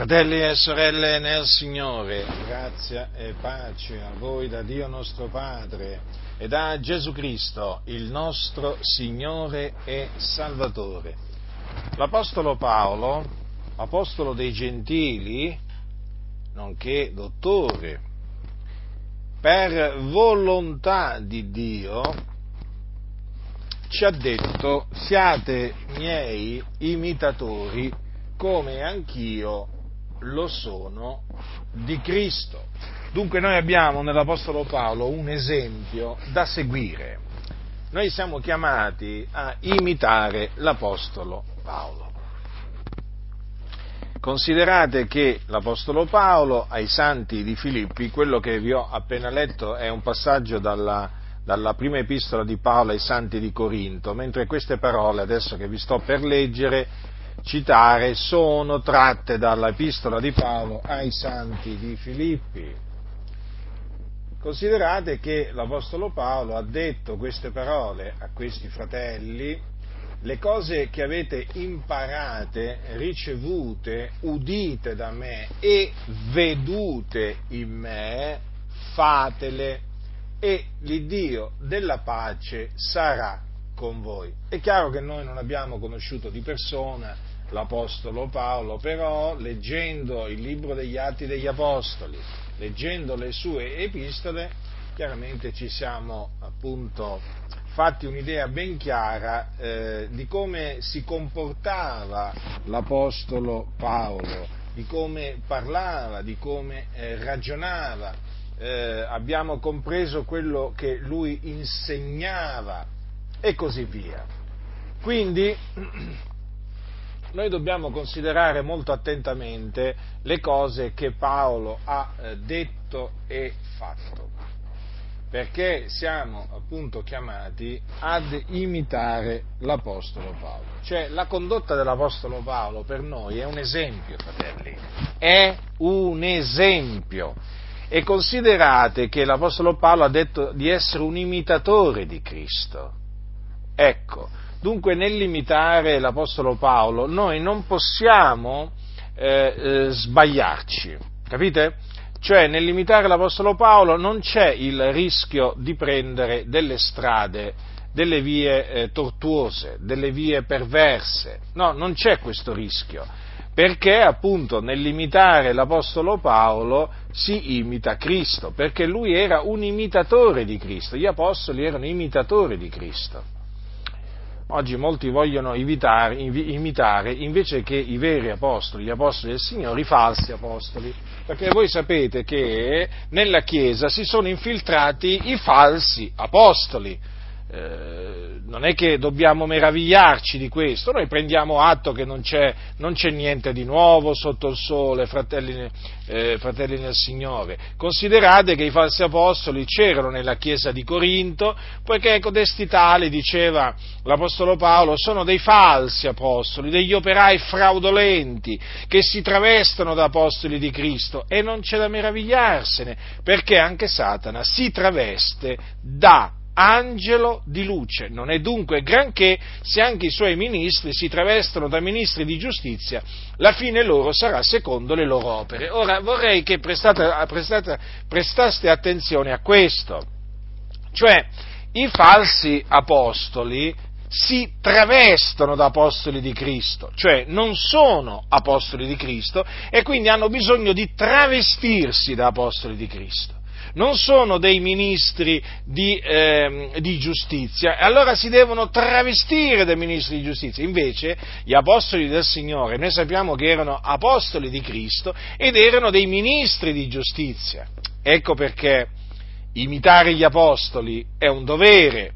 Fratelli e sorelle nel Signore, grazia e pace a voi da Dio nostro Padre e da Gesù Cristo, il nostro Signore e Salvatore. L'Apostolo Paolo, apostolo dei Gentili, nonché dottore, per volontà di Dio, ci ha detto siate miei imitatori come anch'io lo sono di Cristo. Dunque noi abbiamo nell'Apostolo Paolo un esempio da seguire. Noi siamo chiamati a imitare l'Apostolo Paolo. Considerate che l'Apostolo Paolo ai santi di Filippi, quello che vi ho appena letto è un passaggio dalla, dalla prima epistola di Paolo ai santi di Corinto, mentre queste parole adesso che vi sto per leggere citare sono tratte dall'epistola di Paolo ai santi di Filippi. Considerate che l'Apostolo Paolo ha detto queste parole a questi fratelli, le cose che avete imparate, ricevute, udite da me e vedute in me, fatele e l'Iddio della pace sarà con voi. È chiaro che noi non abbiamo conosciuto di persona l'Apostolo Paolo, però leggendo il libro degli Atti degli Apostoli, leggendo le sue epistole, chiaramente ci siamo appunto fatti un'idea ben chiara eh, di come si comportava l'Apostolo Paolo, di come parlava, di come eh, ragionava, eh, abbiamo compreso quello che lui insegnava e così via. Quindi noi dobbiamo considerare molto attentamente le cose che Paolo ha eh, detto e fatto, perché siamo appunto chiamati ad imitare l'Apostolo Paolo. Cioè la condotta dell'Apostolo Paolo per noi è un esempio, fratelli, è un esempio. E considerate che l'Apostolo Paolo ha detto di essere un imitatore di Cristo. Ecco, Dunque nell'imitare l'Apostolo Paolo noi non possiamo eh, eh, sbagliarci, capite? Cioè nell'imitare l'Apostolo Paolo non c'è il rischio di prendere delle strade, delle vie eh, tortuose, delle vie perverse, no, non c'è questo rischio, perché appunto nell'imitare l'Apostolo Paolo si imita Cristo, perché lui era un imitatore di Cristo, gli Apostoli erano imitatori di Cristo. Oggi molti vogliono imitare, imitare, invece che i veri apostoli, gli apostoli del Signore, i falsi apostoli, perché voi sapete che nella Chiesa si sono infiltrati i falsi apostoli. Eh, non è che dobbiamo meravigliarci di questo, noi prendiamo atto che non c'è, non c'è niente di nuovo sotto il sole, fratelli, eh, fratelli, nel Signore. Considerate che i falsi apostoli c'erano nella chiesa di Corinto, poiché codesti tali, diceva l'Apostolo Paolo, sono dei falsi apostoli, degli operai fraudolenti che si travestono da apostoli di Cristo e non c'è da meravigliarsene, perché anche Satana si traveste da angelo di luce. Non è dunque granché se anche i suoi ministri si travestono da ministri di giustizia, la fine loro sarà secondo le loro opere. Ora vorrei che prestate, prestate, prestaste attenzione a questo, cioè i falsi apostoli si travestono da apostoli di Cristo, cioè non sono apostoli di Cristo e quindi hanno bisogno di travestirsi da apostoli di Cristo non sono dei ministri di, eh, di giustizia, allora si devono travestire dai ministri di giustizia. Invece gli apostoli del Signore, noi sappiamo che erano apostoli di Cristo ed erano dei ministri di giustizia. Ecco perché imitare gli apostoli è un dovere,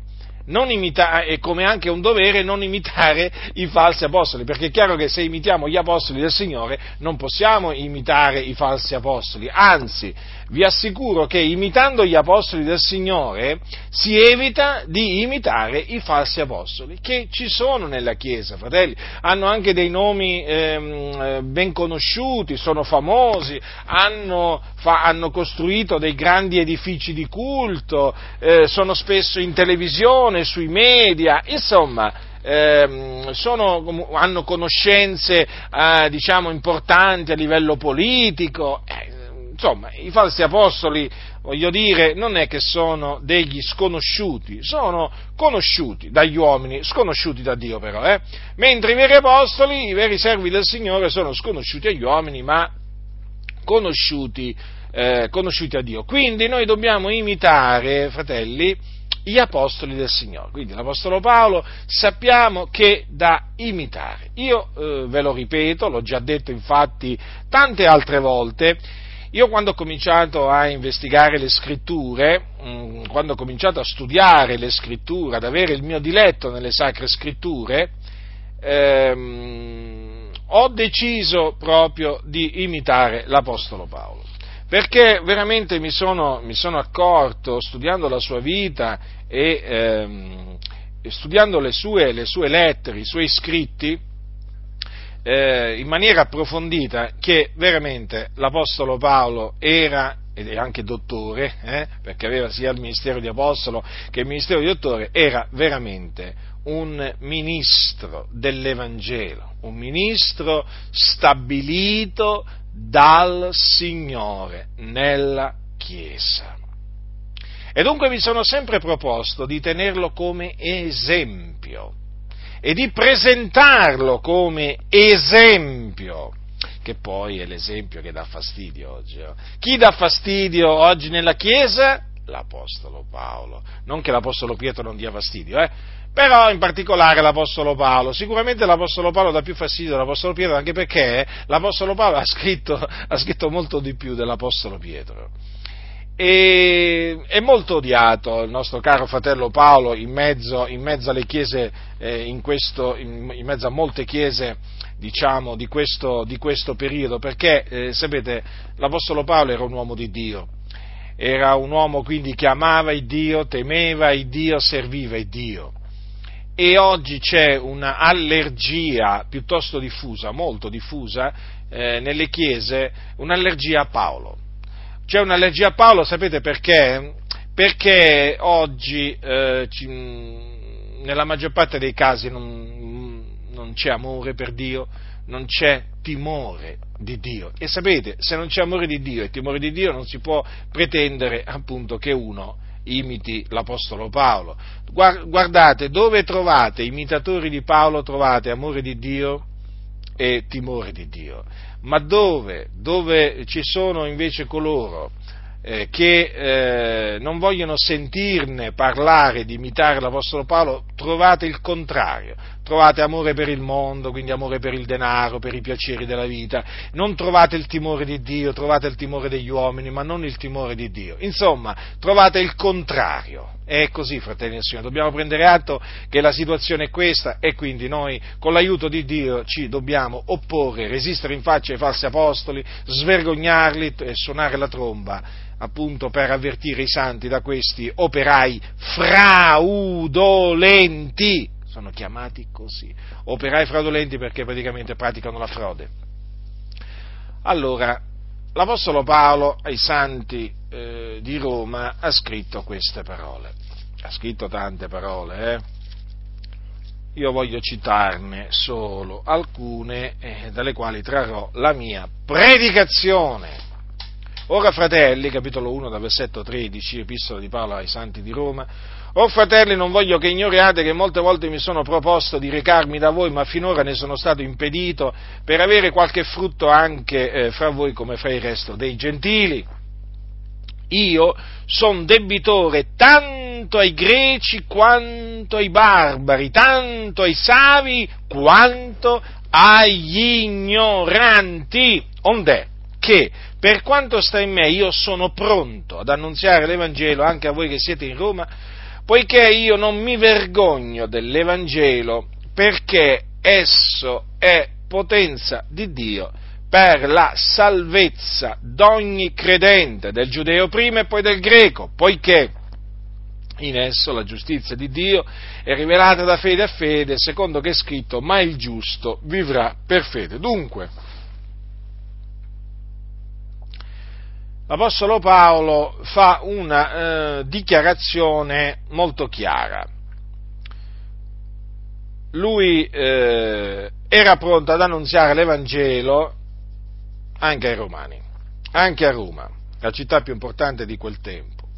Imitare, e come anche un dovere non imitare i falsi apostoli, perché è chiaro che se imitiamo gli apostoli del Signore non possiamo imitare i falsi apostoli, anzi vi assicuro che imitando gli apostoli del Signore si evita di imitare i falsi apostoli, che ci sono nella Chiesa, fratelli, hanno anche dei nomi ehm, ben conosciuti, sono famosi, hanno, fa, hanno, costruito dei grandi edifici di culto, eh, sono spesso in televisione, sui media, insomma, eh, sono, hanno conoscenze eh, diciamo importanti a livello politico, eh, insomma, i falsi apostoli, voglio dire, non è che sono degli sconosciuti, sono conosciuti dagli uomini, sconosciuti da Dio però, eh? mentre i veri apostoli, i veri servi del Signore sono sconosciuti agli uomini, ma conosciuti, eh, conosciuti a Dio. Quindi noi dobbiamo imitare, fratelli, gli apostoli del Signore. Quindi l'Apostolo Paolo sappiamo che da imitare. Io eh, ve lo ripeto, l'ho già detto infatti tante altre volte, io quando ho cominciato a investigare le scritture, mm, quando ho cominciato a studiare le scritture, ad avere il mio diletto nelle sacre scritture, ehm, ho deciso proprio di imitare l'Apostolo Paolo. Perché veramente mi sono, mi sono accorto, studiando la sua vita e ehm, studiando le sue, le sue lettere, i suoi scritti, eh, in maniera approfondita che veramente l'Apostolo Paolo era ed è anche dottore, eh, perché aveva sia il ministero di Apostolo che il ministero di dottore, era veramente un ministro dell'Evangelo, un ministro stabilito dal Signore nella Chiesa. E dunque mi sono sempre proposto di tenerlo come esempio e di presentarlo come esempio, che poi è l'esempio che dà fastidio oggi. Eh? Chi dà fastidio oggi nella Chiesa? L'Apostolo Paolo. Non che l'Apostolo Pietro non dia fastidio, eh? però in particolare l'Apostolo Paolo. Sicuramente l'Apostolo Paolo dà più fastidio dell'Apostolo Pietro, anche perché l'Apostolo Paolo ha scritto, ha scritto molto di più dell'Apostolo Pietro e è molto odiato il nostro caro fratello Paolo in mezzo, in mezzo alle chiese, eh, in, questo, in, in, mezzo a molte chiese diciamo, di, questo, di questo periodo, perché eh, sapete l'Apostolo Paolo era un uomo di Dio, era un uomo quindi che amava il Dio, temeva il Dio, serviva il Dio. E oggi c'è un'allergia piuttosto diffusa, molto diffusa, eh, nelle chiese, un'allergia a Paolo c'è un'allergia a Paolo, sapete perché? Perché oggi eh, ci, nella maggior parte dei casi non, non c'è amore per Dio, non c'è timore di Dio. E sapete, se non c'è amore di Dio e timore di Dio non si può pretendere appunto che uno imiti l'Apostolo Paolo. Guardate, dove trovate imitatori di Paolo trovate amore di Dio e timore di Dio ma dove, dove ci sono invece coloro eh, che eh, non vogliono sentirne parlare di imitare l'Apostolo Paolo, trovate il contrario, trovate amore per il mondo, quindi amore per il denaro, per i piaceri della vita, non trovate il timore di Dio, trovate il timore degli uomini, ma non il timore di Dio. Insomma, trovate il contrario. È così, fratelli e Signore, dobbiamo prendere atto che la situazione è questa e quindi noi, con l'aiuto di Dio, ci dobbiamo opporre, resistere in faccia ai falsi apostoli, svergognarli e suonare la tromba appunto per avvertire i santi da questi operai fraudolenti. Sono chiamati così, operai fraudolenti perché praticamente praticano la frode. Allora, l'Apostolo Paolo ai santi eh, di Roma ha scritto queste parole, ha scritto tante parole, eh? io voglio citarne solo alcune eh, dalle quali trarrò la mia predicazione. Ora, fratelli, capitolo 1, dal versetto 13, epistola di Paolo ai Santi di Roma, O fratelli, non voglio che ignoriate che molte volte mi sono proposto di recarmi da voi, ma finora ne sono stato impedito per avere qualche frutto anche eh, fra voi come fra il resto dei gentili. Io sono debitore tanto ai greci quanto ai barbari, tanto ai savi quanto agli ignoranti. Ond'è che per quanto sta in me io sono pronto ad annunziare l'Evangelo anche a voi che siete in Roma, poiché io non mi vergogno dell'Evangelo perché esso è potenza di Dio per la salvezza d'ogni credente, del giudeo prima e poi del greco, poiché in esso la giustizia di Dio è rivelata da fede a fede, secondo che è scritto, ma il giusto vivrà per fede. Dunque, l'Apostolo Paolo fa una eh, dichiarazione molto chiara. lui eh, era pronto ad annunziare l'Evangelo anche ai Romani, anche a Roma, la città più importante di quel tempo.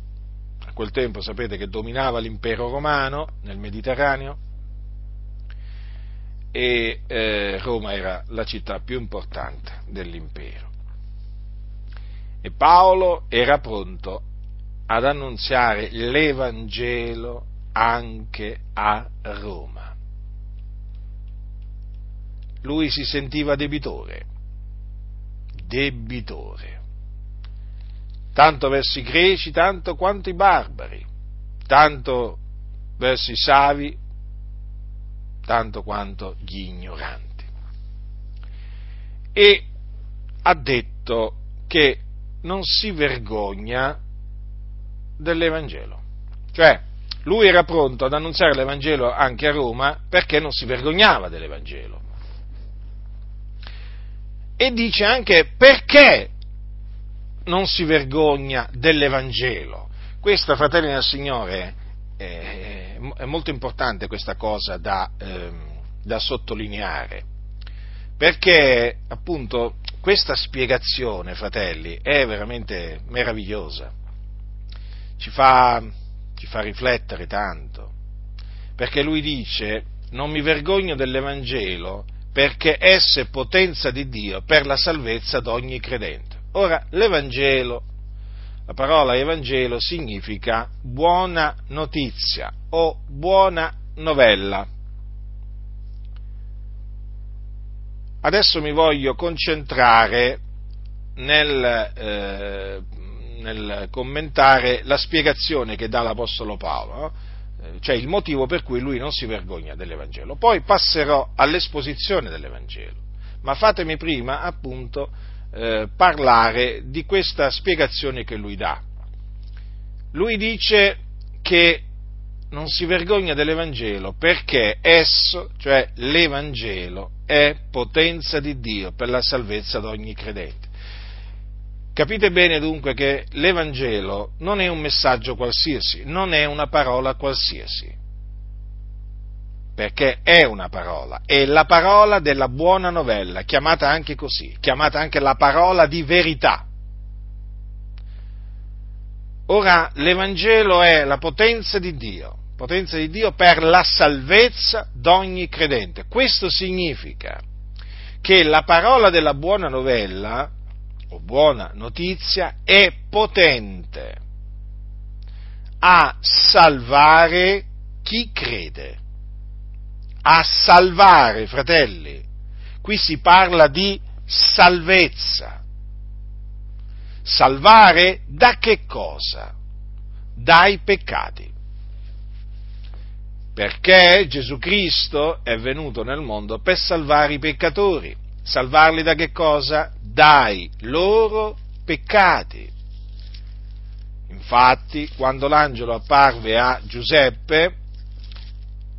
A quel tempo sapete che dominava l'impero romano nel Mediterraneo e eh, Roma era la città più importante dell'impero. E Paolo era pronto ad annunziare l'Evangelo anche a Roma. Lui si sentiva debitore, debitore, tanto verso i greci, tanto quanto i barbari, tanto verso i savi, tanto quanto gli ignoranti. E ha detto che non si vergogna dell'Evangelo. Cioè, lui era pronto ad annunziare l'Evangelo anche a Roma perché non si vergognava dell'Evangelo. E dice anche perché non si vergogna dell'Evangelo. Questa, fratelli del Signore, è, molto importante questa cosa da, eh, da sottolineare, perché appunto questa spiegazione, fratelli, è veramente meravigliosa ci fa, ci fa riflettere tanto, perché lui dice non mi vergogno dell'Evangelo perché esso è potenza di Dio per la salvezza di ogni credente. Ora, l'Evangelo, la parola Evangelo significa buona notizia o buona novella. Adesso mi voglio concentrare nel eh, nel commentare la spiegazione che dà l'Apostolo Paolo? Eh, cioè il motivo per cui lui non si vergogna dell'Evangelo. Poi passerò all'esposizione dell'Evangelo, ma fatemi prima appunto eh, parlare di questa spiegazione che lui dà. Lui dice che non si vergogna dell'Evangelo perché esso, cioè l'Evangelo, è potenza di Dio per la salvezza di ogni credente. Capite bene dunque che l'Evangelo non è un messaggio qualsiasi, non è una parola qualsiasi, perché è una parola, è la parola della buona novella, chiamata anche così, chiamata anche la parola di verità. Ora l'Evangelo è la potenza di Dio, potenza di Dio per la salvezza d'ogni credente. Questo significa che la parola della buona novella o buona notizia è potente a salvare chi crede. A salvare, fratelli. Qui si parla di salvezza. Salvare da che cosa? Dai peccati. Perché Gesù Cristo è venuto nel mondo per salvare i peccatori. Salvarli da che cosa? dai loro peccati. Infatti, quando l'angelo apparve a Giuseppe,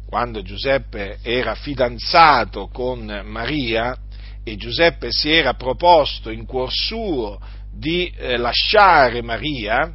quando Giuseppe era fidanzato con Maria e Giuseppe si era proposto in cuor suo di eh, lasciare Maria,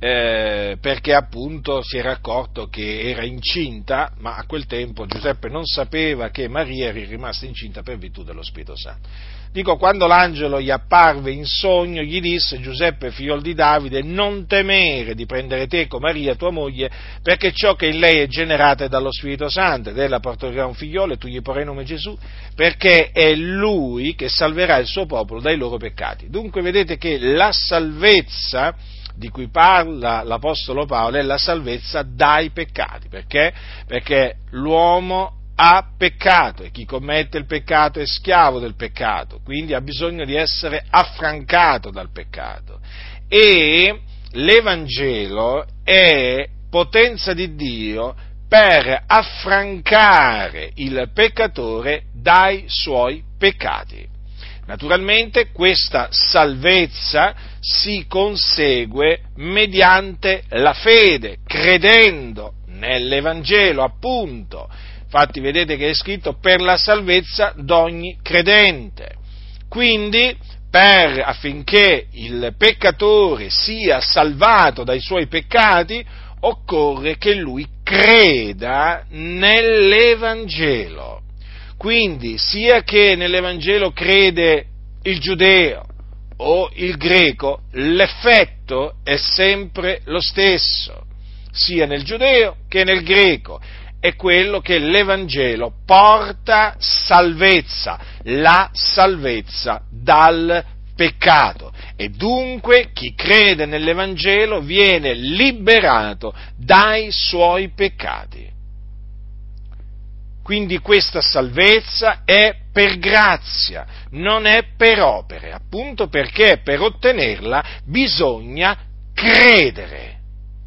eh, perché appunto si era accorto che era incinta, ma a quel tempo Giuseppe non sapeva che Maria era rimasta incinta per virtù dello Spirito Santo. Dico, quando l'angelo gli apparve in sogno, gli disse, Giuseppe, figlio di Davide, non temere di prendere teco Maria, tua moglie, perché ciò che in lei è generato è dallo Spirito Santo, ed ella partorirà un figliolo e tu gli porrai nome Gesù, perché è lui che salverà il suo popolo dai loro peccati. Dunque vedete che la salvezza di cui parla l'Apostolo Paolo è la salvezza dai peccati, perché? Perché l'uomo ha peccato e chi commette il peccato è schiavo del peccato, quindi ha bisogno di essere affrancato dal peccato. E l'Evangelo è potenza di Dio per affrancare il peccatore dai suoi peccati. Naturalmente questa salvezza si consegue mediante la fede, credendo nell'Evangelo, appunto, Infatti vedete che è scritto per la salvezza d'ogni credente. Quindi per, affinché il peccatore sia salvato dai suoi peccati, occorre che lui creda nell'Evangelo. Quindi, sia che nell'Evangelo crede il giudeo o il greco, l'effetto è sempre lo stesso, sia nel giudeo che nel greco. È quello che l'Evangelo porta salvezza, la salvezza dal peccato e dunque chi crede nell'Evangelo viene liberato dai suoi peccati. Quindi questa salvezza è per grazia, non è per opere, appunto perché per ottenerla bisogna credere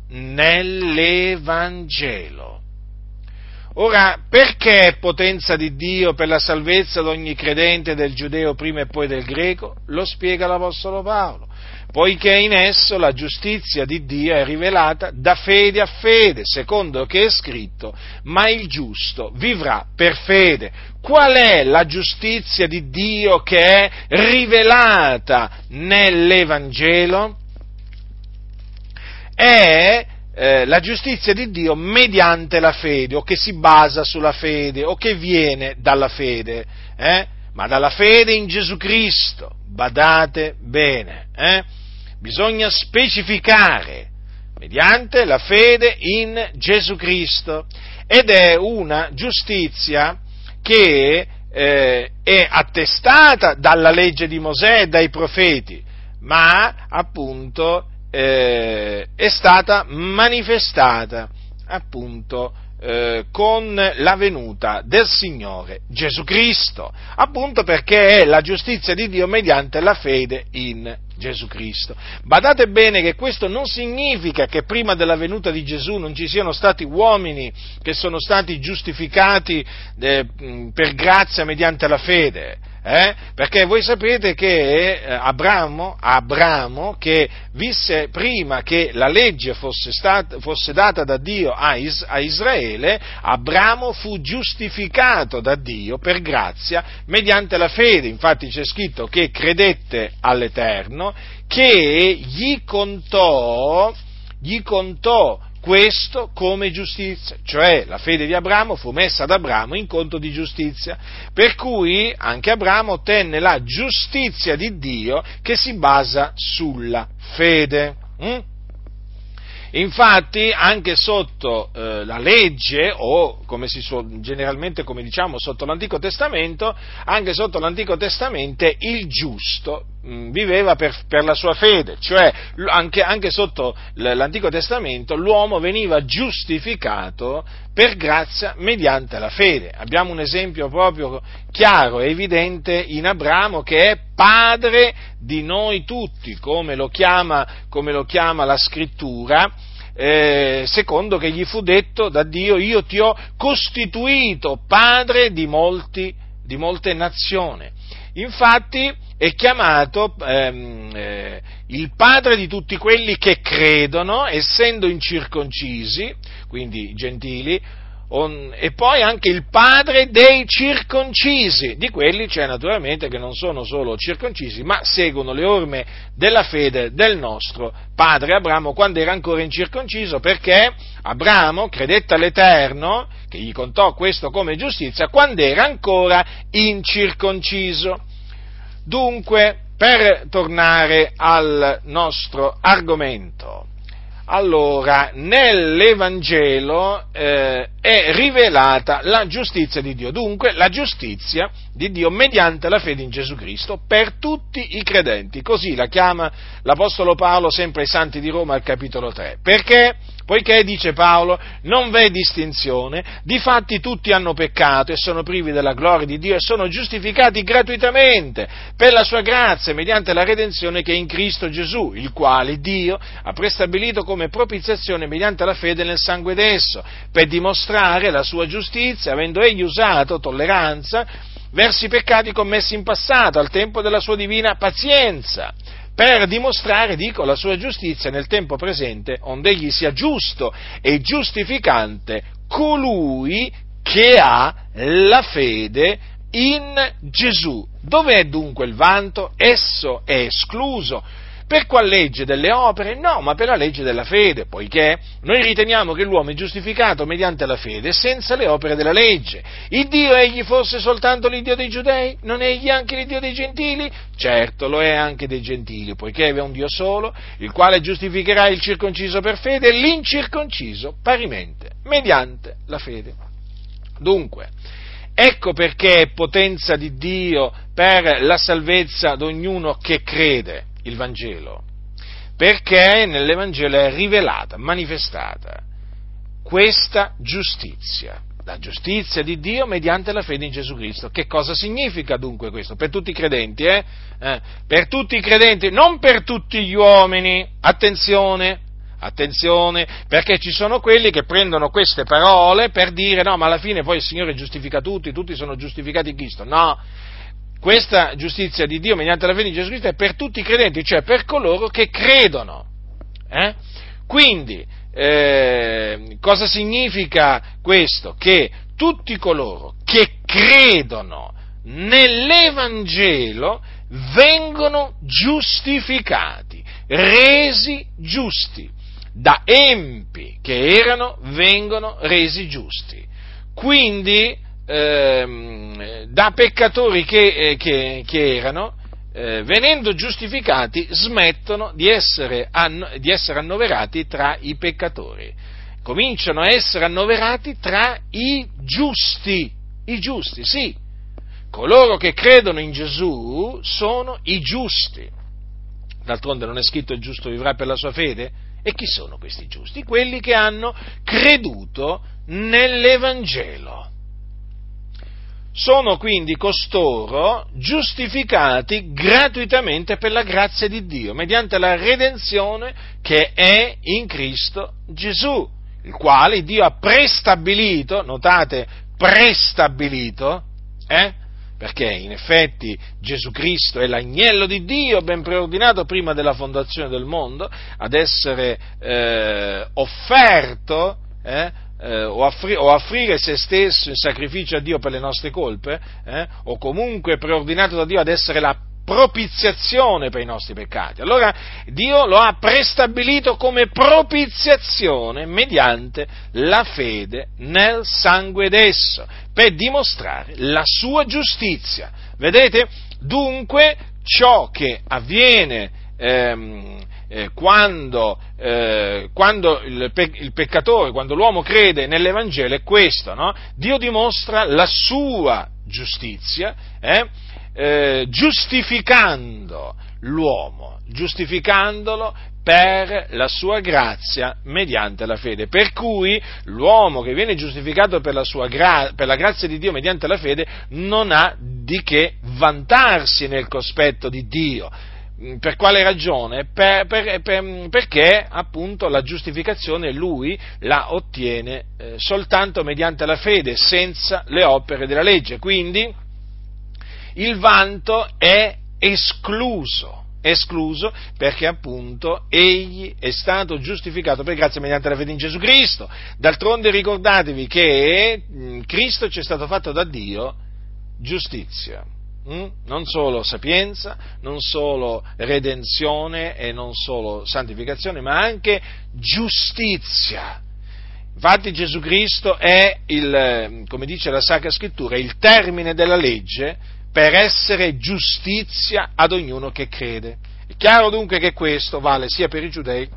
nell'Evangelo. Ora, perché è potenza di Dio per la salvezza di ogni credente del giudeo prima e poi del greco? Lo spiega l'Apostolo Paolo. Poiché in esso la giustizia di Dio è rivelata da fede a fede, secondo che è scritto, ma il giusto vivrà per fede. Qual è la giustizia di Dio che è rivelata nell'Evangelo? È eh, la giustizia di Dio mediante la fede, o che si basa sulla fede, o che viene dalla fede, eh? ma dalla fede in Gesù Cristo. Badate bene, eh? Bisogna specificare mediante la fede in Gesù Cristo. Ed è una giustizia che eh, è attestata dalla legge di Mosè e dai profeti, ma appunto eh, è stata manifestata appunto eh, con la venuta del Signore Gesù Cristo, appunto perché è la giustizia di Dio mediante la fede in Gesù Cristo. Badate bene che questo non significa che prima della venuta di Gesù non ci siano stati uomini che sono stati giustificati eh, per grazia mediante la fede. Eh? Perché voi sapete che eh, Abramo, Abramo, che visse prima che la legge fosse, stata, fosse data da Dio a, Is, a, Israele, Abramo fu giustificato da Dio per grazia mediante la fede. Infatti c'è scritto che credette all'Eterno, che gli contò, gli contò questo come giustizia, cioè la fede di Abramo fu messa ad Abramo in conto di giustizia, per cui anche Abramo ottenne la giustizia di Dio che si basa sulla fede. Mm? Infatti, anche sotto eh, la legge, o come si suol, generalmente come diciamo sotto l'Antico Testamento, anche sotto l'Antico Testamento il giusto viveva per, per, la sua fede, cioè anche, anche sotto l'Antico Testamento l'uomo veniva giustificato per grazia mediante la fede. Abbiamo un esempio proprio chiaro e evidente in Abramo che è padre di noi tutti, come lo chiama, come lo chiama la scrittura, eh, secondo che gli fu detto da Dio, io ti ho costituito padre di, molti, di molte nazioni. Infatti è chiamato ehm, eh, il padre di tutti quelli che credono, essendo incirconcisi, quindi gentili, on, e poi anche il padre dei circoncisi, di quelli c'è naturalmente che non sono solo circoncisi, ma seguono le orme della fede del nostro padre Abramo quando era ancora incirconciso, perché Abramo credette all'Eterno, che gli contò questo come giustizia, quando era ancora incirconciso. Dunque, per tornare al nostro argomento, allora nell'Evangelo eh, è rivelata la giustizia di Dio, dunque la giustizia di Dio mediante la fede in Gesù Cristo per tutti i credenti, così la chiama l'Apostolo Paolo sempre ai Santi di Roma al capitolo 3, perché poiché, dice Paolo, non v'è distinzione, difatti tutti hanno peccato e sono privi della gloria di Dio e sono giustificati gratuitamente per la sua grazia mediante la redenzione che è in Cristo Gesù, il quale Dio ha prestabilito come propiziazione mediante la fede nel sangue d'esso, per dimostrare la sua giustizia, avendo egli usato tolleranza verso i peccati commessi in passato, al tempo della sua divina pazienza per dimostrare, dico, la sua giustizia nel tempo presente, onde egli sia giusto e giustificante colui che ha la fede in Gesù. Dov'è dunque il vanto? Esso è escluso Per qual legge delle opere? No, ma per la legge della fede, poiché noi riteniamo che l'uomo è giustificato mediante la fede senza le opere della legge. Il Dio egli fosse soltanto l'Iddio dei giudei? Non è egli anche l'Iddio dei gentili? Certo, lo è anche dei gentili, poiché è un Dio solo, il quale giustificherà il circonciso per fede e l'incirconciso parimente, mediante la fede. Dunque, ecco perché è potenza di Dio per la salvezza di ognuno che crede il Vangelo, perché nell'Evangelo è rivelata, manifestata questa giustizia la giustizia di Dio mediante la fede in Gesù Cristo. Che cosa significa dunque questo? Per tutti i credenti, eh? eh? Per tutti i credenti, non per tutti gli uomini, attenzione, attenzione, perché ci sono quelli che prendono queste parole per dire no, ma alla fine poi il Signore giustifica tutti, tutti sono giustificati in Cristo. No, questa giustizia di Dio mediante la fede in Gesù Cristo è per tutti i credenti, cioè per coloro che credono. Eh? Quindi, eh, cosa significa questo? Che tutti coloro che credono nell'Evangelo vengono giustificati, resi giusti. Da empi che erano, vengono resi giusti. Quindi, ehm, da peccatori che, eh, che, che erano, eh, venendo giustificati, smettono di essere, anno, di essere annoverati tra i peccatori, cominciano a essere annoverati tra i giusti, i giusti, sì, coloro che credono in Gesù sono i giusti. D'altronde non è scritto il giusto vivrà per la sua fede? E chi sono questi giusti? Quelli che hanno creduto nell'Evangelo. Sono quindi costoro giustificati gratuitamente per la grazia di Dio, mediante la redenzione che è in Cristo Gesù, il quale Dio ha prestabilito, notate, prestabilito, eh? perché in effetti Gesù Cristo è l'agnello di Dio ben preordinato prima della fondazione del mondo ad essere eh, offerto eh, eh, o, affri- o, offrire se stesso in sacrificio a Dio per le nostre colpe, eh, o comunque preordinato da Dio ad essere la propiziazione per i nostri peccati. Allora Dio lo ha prestabilito come propiziazione mediante la fede nel sangue d'esso, per dimostrare la sua giustizia. Vedete? Dunque ciò che avviene ehm, eh, quando, eh, quando il, pe- il, peccatore, quando l'uomo crede nell'Evangelo è questo, no? Dio dimostra la sua giustizia, eh, eh giustificando l'uomo, giustificandolo per la sua grazia mediante la fede. Per cui l'uomo che viene giustificato per la, gra- per la, grazia di Dio mediante la fede non ha di che vantarsi nel cospetto di Dio, per quale ragione? Per, per, per, perché appunto la giustificazione lui la ottiene eh, soltanto mediante la fede, senza le opere della legge. Quindi il vanto è escluso escluso perché appunto egli è stato giustificato per grazia mediante la fede in Gesù Cristo. D'altronde ricordatevi che mm, Cristo ci è stato fatto da Dio giustizia. Mm? Non solo sapienza, non solo redenzione e non solo santificazione, ma anche giustizia. Infatti Gesù Cristo è il, come dice la Sacra Scrittura, il termine della legge per essere giustizia ad ognuno che crede. È chiaro dunque che questo vale sia per i giudei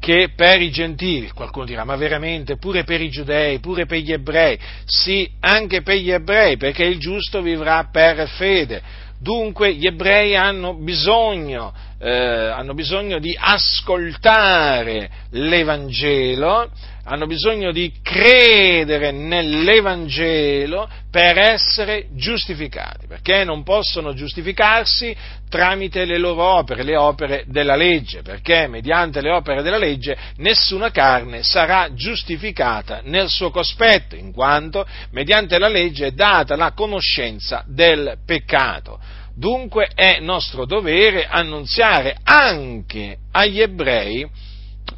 che per i gentili. Qualcuno dirà, ma veramente pure per i giudei, pure per gli ebrei? Sì, anche per gli ebrei, perché il giusto vivrà per fede. Dunque gli ebrei hanno bisogno, eh, hanno bisogno di ascoltare l'Evangelo hanno bisogno di credere nell'Evangelo per essere giustificati, perché non possono giustificarsi tramite le loro opere, le opere della legge, perché mediante le opere della legge nessuna carne sarà giustificata nel suo cospetto, in quanto mediante la legge è data la conoscenza del peccato. Dunque è nostro dovere annunziare anche agli ebrei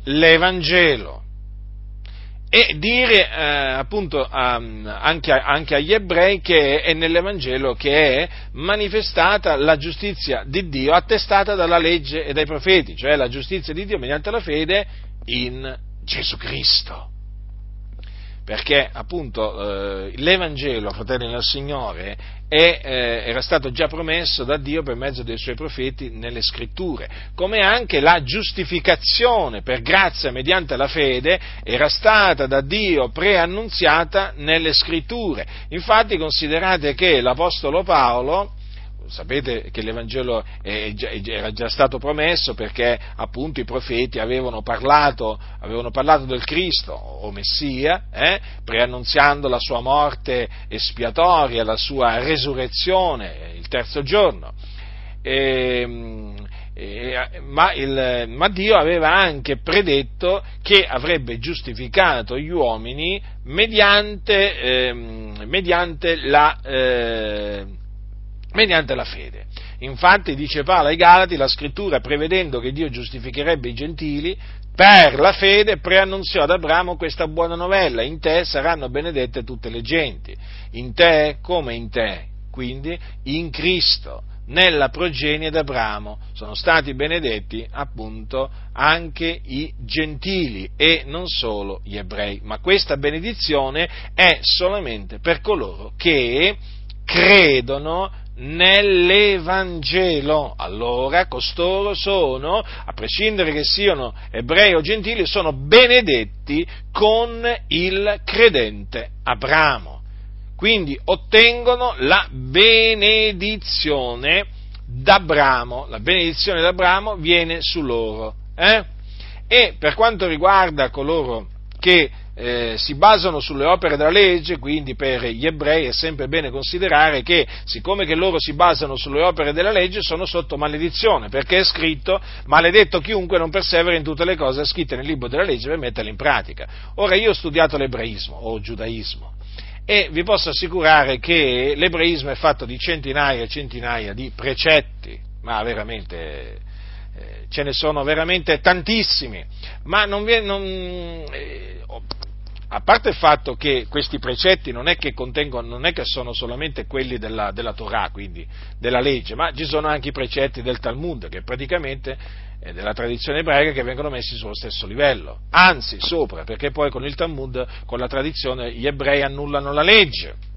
l'Evangelo e dire eh, appunto um, anche, anche, agli ebrei che è nell'Evangelo che è manifestata la giustizia di Dio attestata dalla legge e dai profeti, cioè la giustizia di Dio mediante la fede in Gesù Cristo perché appunto eh, l'Evangelo, fratelli del Signore, è, eh, era stato già promesso da Dio per mezzo dei suoi profeti nelle scritture, come anche la giustificazione per grazia mediante la fede era stata da Dio preannunziata nelle scritture. Infatti considerate che l'Apostolo Paolo, sapete che l'Evangelo era già stato promesso perché appunto i profeti avevano parlato, avevano parlato del Cristo o Messia, eh, preannunziando la sua morte espiatoria, la sua resurrezione il terzo giorno. E, ma, il, ma, Dio aveva anche predetto che avrebbe giustificato gli uomini mediante, eh, mediante la, eh, mediante la fede. Infatti, dice Paolo ai Galati, la scrittura, prevedendo che Dio giustificherebbe i gentili, per la fede preannunziò ad Abramo questa buona novella, in te saranno benedette tutte le genti, in te come in te, quindi in Cristo, nella progenie d'Abramo, sono stati benedetti appunto anche i gentili e non solo gli ebrei, ma questa benedizione è solamente per coloro che credono nell'Evangelo. Allora costoro sono, a prescindere che siano ebrei o gentili, sono benedetti con il credente Abramo. Quindi ottengono la benedizione d'Abramo. La benedizione d'Abramo viene su loro. Eh? E per quanto riguarda coloro che eh, si basano sulle opere della legge, quindi per gli ebrei è sempre bene considerare che, siccome che loro si basano sulle opere della legge, sono sotto maledizione, perché è scritto maledetto chiunque non persevera in tutte le cose scritte nel libro della legge per metterle in pratica. Ora io ho studiato l'ebraismo o giudaismo e vi posso assicurare che l'ebraismo è fatto di centinaia e centinaia di precetti, ma veramente eh, ce ne sono veramente tantissimi, ma non, viene, non eh, a parte il fatto che questi precetti non è che, non è che sono solamente quelli della, della, Torah, quindi della legge, ma ci sono anche i precetti del Talmud, che praticamente è della tradizione ebraica che vengono messi sullo stesso livello, anzi sopra, perché poi con il Talmud, con la tradizione, gli ebrei annullano la legge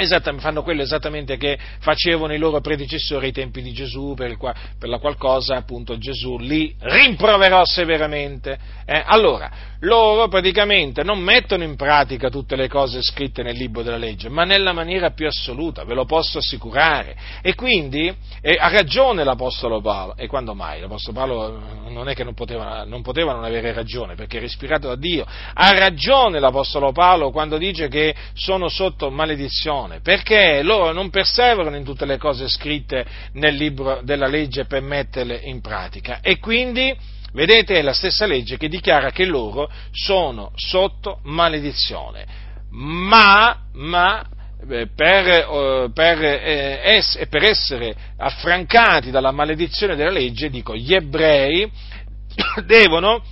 Esattamente, fanno quello esattamente che facevano i loro predecessori ai tempi di Gesù, per, qua, per la qual cosa appunto Gesù li rimproverò severamente. Eh? Allora, loro praticamente non mettono in pratica tutte le cose scritte nel libro della legge, ma nella maniera più assoluta, ve lo posso assicurare. E quindi eh, ha ragione l'Apostolo Paolo, e quando mai? L'Apostolo Paolo eh, non è che non poteva, non poteva non avere ragione, perché è respirato da Dio. Ha ragione l'Apostolo Paolo quando dice che sono sotto maledizione ragione, perché loro non perseverano in tutte le cose scritte nel libro della legge per metterle in pratica. E quindi, vedete, è la stessa legge che dichiara che loro sono sotto maledizione, ma, ma eh, per, eh, per, eh, per, essere affrancati dalla maledizione della legge, dico, gli ebrei devono,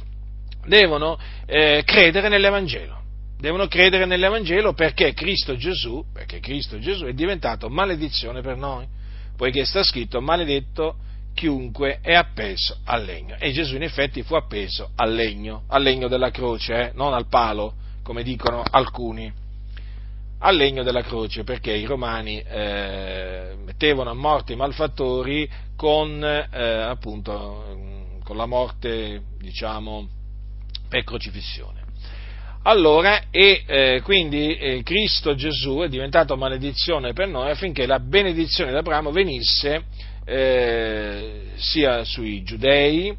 devono eh, credere nell'Evangelo devono credere nell'Evangelo perché Cristo Gesù, perché Cristo Gesù è diventato maledizione per noi, poiché sta scritto maledetto chiunque è appeso al legno. E Gesù in effetti fu appeso al legno, al legno della croce, eh? non al palo, come dicono alcuni, al legno della croce, perché i romani eh, mettevano a morte i malfattori con, eh, appunto, con la morte, diciamo, per crocifissione. Allora, e eh, quindi eh, Cristo Gesù è diventato maledizione per noi affinché la benedizione di Abramo venisse eh, sia sui giudei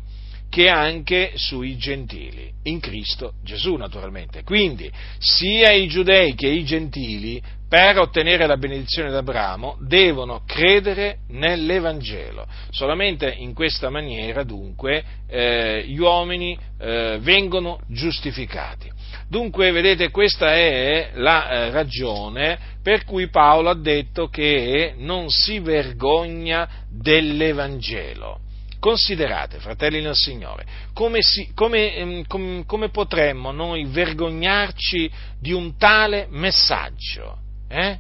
che anche sui gentili, in Cristo Gesù naturalmente. Quindi sia i giudei che i gentili per ottenere la benedizione d'Abramo devono credere nell'Evangelo. Solamente in questa maniera, dunque, eh, gli uomini eh, vengono giustificati. Dunque, vedete, questa è la eh, ragione per cui Paolo ha detto che non si vergogna dell'Evangelo. Considerate, fratelli nel Signore, come, si, come, ehm, com, come potremmo noi vergognarci di un tale messaggio, eh?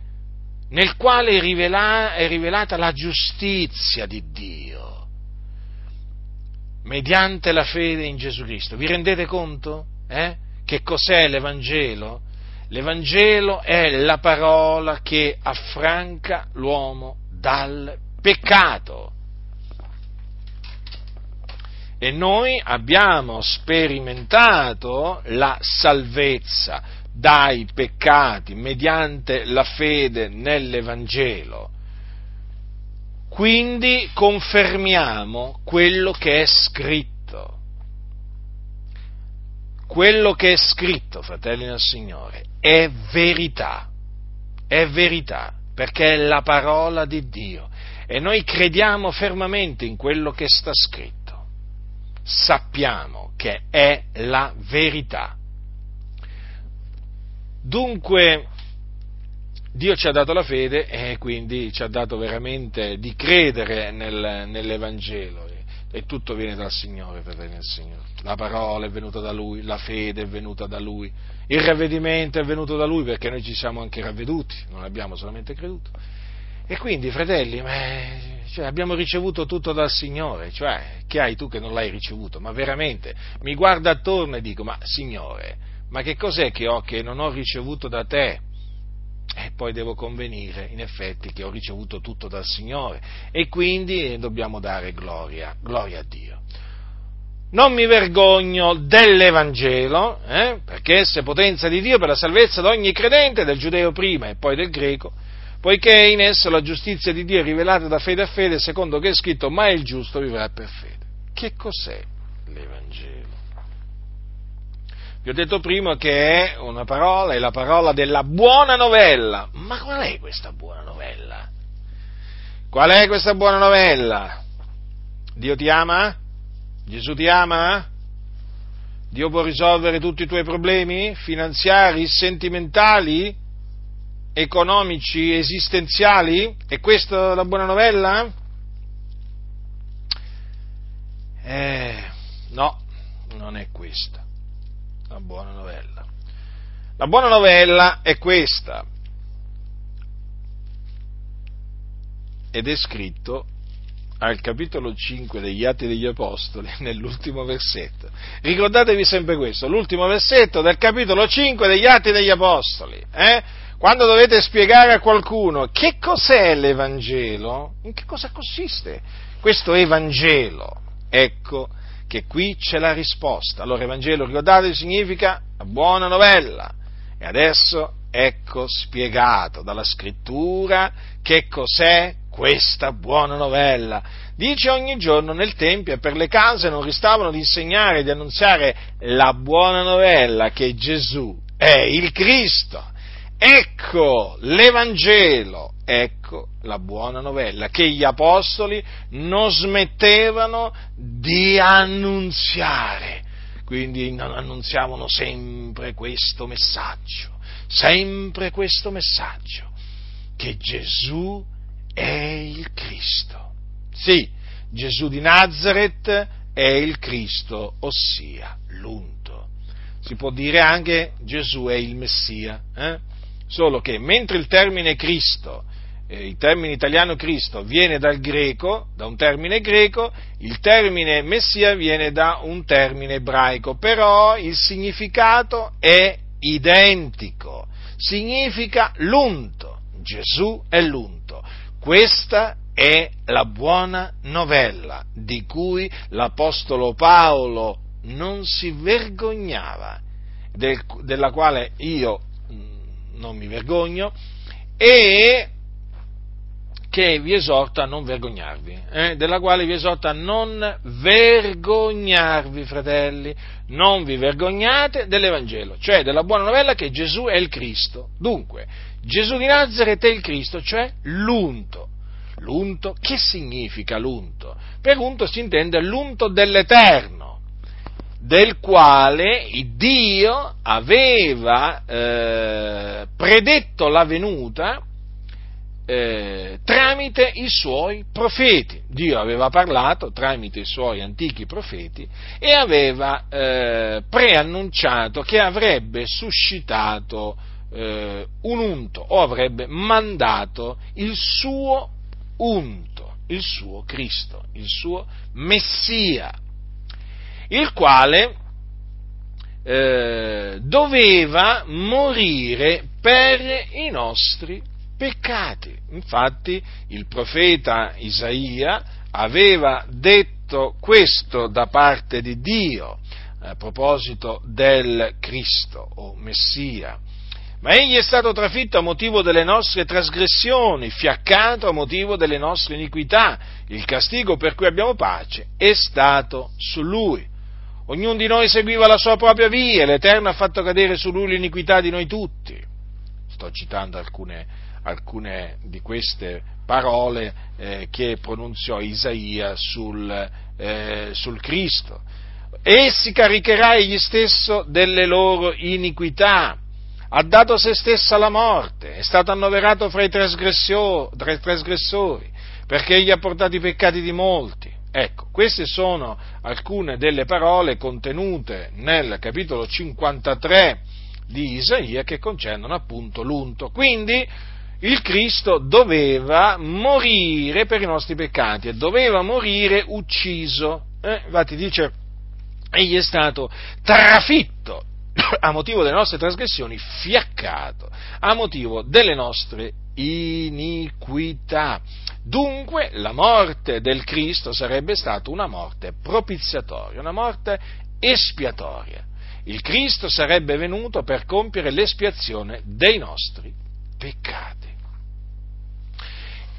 nel quale è, rivela, è rivelata la giustizia di Dio, mediante la fede in Gesù Cristo. Vi rendete conto? Eh? Che cos'è l'Evangelo? L'Evangelo è la parola che affranca l'uomo dal peccato e noi abbiamo sperimentato la salvezza dai peccati mediante la fede nell'Evangelo. Quindi confermiamo quello che è scritto. Quello che è scritto, fratelli del Signore, è verità. È verità, perché è la parola di Dio. E noi crediamo fermamente in quello che sta scritto sappiamo che è la verità. Dunque, Dio ci ha dato la fede e quindi ci ha dato veramente di credere nel, nell'Evangelo e tutto viene dal Signore, fratelli del Signore. La parola è venuta da Lui, la fede è venuta da Lui, il ravvedimento è venuto da Lui perché noi ci siamo anche ravveduti, non abbiamo solamente creduto. E quindi, fratelli, cioè, abbiamo ricevuto tutto dal Signore, cioè, che hai tu che non l'hai ricevuto? Ma veramente, mi guardo attorno e dico, ma Signore, ma che cos'è che ho che non ho ricevuto da te? E poi devo convenire, in effetti, che ho ricevuto tutto dal Signore e quindi dobbiamo dare gloria, gloria a Dio. Non mi vergogno dell'Evangelo, eh, perché esso è potenza di Dio per la salvezza di ogni credente, del giudeo prima e poi del greco, poiché in esso la giustizia di Dio è rivelata da fede a fede, secondo che è scritto, ma il giusto vivrà per fede. Che cos'è l'Evangelo? Vi ho detto prima che è una parola, è la parola della buona novella. Ma qual è questa buona novella? Qual è questa buona novella? Dio ti ama? Gesù ti ama? Dio può risolvere tutti i tuoi problemi finanziari, sentimentali? economici esistenziali? È questa la buona novella? Eh, no, non è questa la buona novella. La buona novella è questa. Ed è scritto al capitolo 5 degli Atti degli Apostoli, nell'ultimo versetto. Ricordatevi sempre questo, l'ultimo versetto del capitolo 5 degli Atti degli Apostoli. Eh? Quando dovete spiegare a qualcuno che cos'è l'Evangelo, in che cosa consiste questo Evangelo, ecco che qui c'è la risposta. Allora Evangelo, ricordate, significa buona novella. E adesso ecco spiegato dalla scrittura che cos'è questa buona novella. Dice ogni giorno nel Tempio e per le case non ristavano di insegnare e di annunziare la buona novella che Gesù è il Cristo Ecco l'Evangelo, ecco la buona novella che gli apostoli non smettevano di annunziare. Quindi annunziavano sempre questo messaggio, sempre questo messaggio, che Gesù è il Cristo. Sì, Gesù di Nazareth è il Cristo, ossia l'unto. Si può dire anche Gesù è il Messia. Eh? solo che mentre il termine Cristo, eh, il termine italiano Cristo viene dal greco, da un termine greco, il termine Messia viene da un termine ebraico, però il significato è identico, significa l'unto, Gesù è l'unto. Questa è la buona novella di cui l'Apostolo Paolo non si vergognava, del, della quale io non mi vergogno, e che vi esorta a non vergognarvi, eh, della quale vi esorta a non vergognarvi, fratelli, non vi vergognate dell'Evangelo, cioè della buona novella che Gesù è il Cristo. Dunque, Gesù di Nazareth è il Cristo, cioè l'unto. L'unto, che significa l'unto? Per unto si intende l'unto dell'Eterno del quale Dio aveva eh, predetto la venuta eh, tramite i suoi profeti. Dio aveva parlato tramite i suoi antichi profeti e aveva eh, preannunciato che avrebbe suscitato eh, un unto o avrebbe mandato il suo unto, il suo Cristo, il suo Messia, il quale eh, doveva morire per i nostri peccati. Infatti il profeta Isaia aveva detto questo da parte di Dio a proposito del Cristo o Messia. Ma egli è stato trafitto a motivo delle nostre trasgressioni, fiaccato a motivo delle nostre iniquità. Il castigo per cui abbiamo pace è stato su lui. Ognuno di noi seguiva la sua propria via e l'Eterno ha fatto cadere su lui l'iniquità di noi tutti. Sto citando alcune, alcune di queste parole eh, che pronunziò Isaia sul, eh, sul Cristo. Essi caricherà egli stesso delle loro iniquità ha dato se stesso alla morte, è stato annoverato fra i trasgressori, perché egli ha portato i peccati di molti. Ecco, queste sono alcune delle parole contenute nel capitolo 53 di Isaia che concernono appunto l'unto. Quindi il Cristo doveva morire per i nostri peccati e doveva morire ucciso. Eh, infatti dice, egli è stato trafitto a motivo delle nostre trasgressioni, fiaccato a motivo delle nostre iniquità. Dunque la morte del Cristo sarebbe stata una morte propiziatoria, una morte espiatoria. Il Cristo sarebbe venuto per compiere l'espiazione dei nostri peccati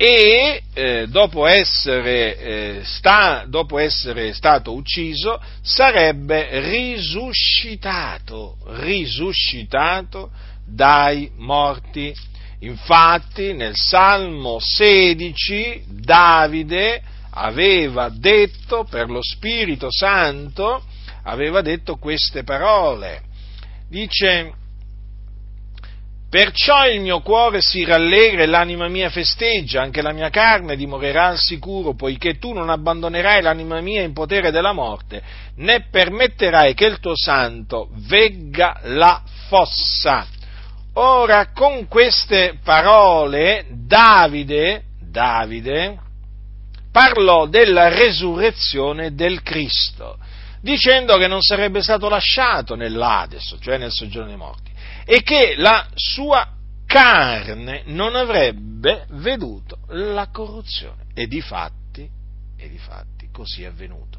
e eh, dopo, essere, eh, sta, dopo, essere, stato ucciso sarebbe risuscitato, risuscitato dai morti. Infatti nel Salmo 16 Davide aveva detto per lo Spirito Santo, aveva detto queste parole. Dice, Perciò il mio cuore si rallegra e l'anima mia festeggia, anche la mia carne dimorerà al sicuro, poiché tu non abbandonerai l'anima mia in potere della morte, né permetterai che il tuo santo vegga la fossa. Ora, con queste parole, Davide, Davide parlò della resurrezione del Cristo, dicendo che non sarebbe stato lasciato nell'Ades, cioè nel soggiorno dei morti e che la sua carne non avrebbe veduto la corruzione. E di fatti, e di fatti così è avvenuto.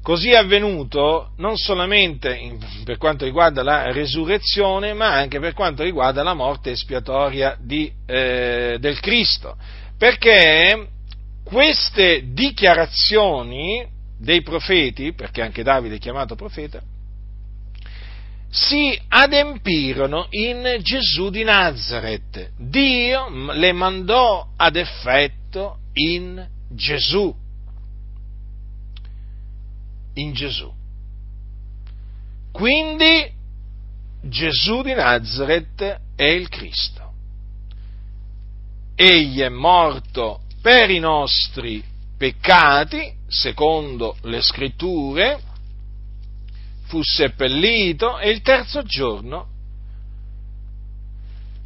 Così è avvenuto non solamente in, per quanto riguarda la resurrezione, ma anche per quanto riguarda la morte espiatoria di, eh, del Cristo. Perché queste dichiarazioni dei profeti, perché anche Davide è chiamato profeta, si adempirono in Gesù di Nazareth. Dio le mandò ad effetto in Gesù. In Gesù. Quindi Gesù di Nazareth è il Cristo. Egli è morto per i nostri peccati, secondo le scritture, fu seppellito e il terzo giorno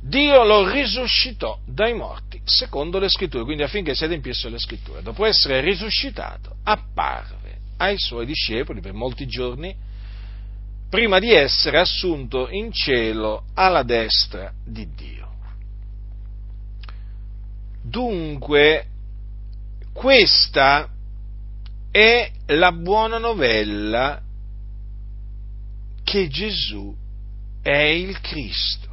Dio lo risuscitò dai morti, secondo le scritture, quindi affinché si adempisse le scritture. Dopo essere risuscitato, apparve ai suoi discepoli per molti giorni, prima di essere assunto in cielo alla destra di Dio. Dunque, questa è la buona novella che Gesù è il Cristo.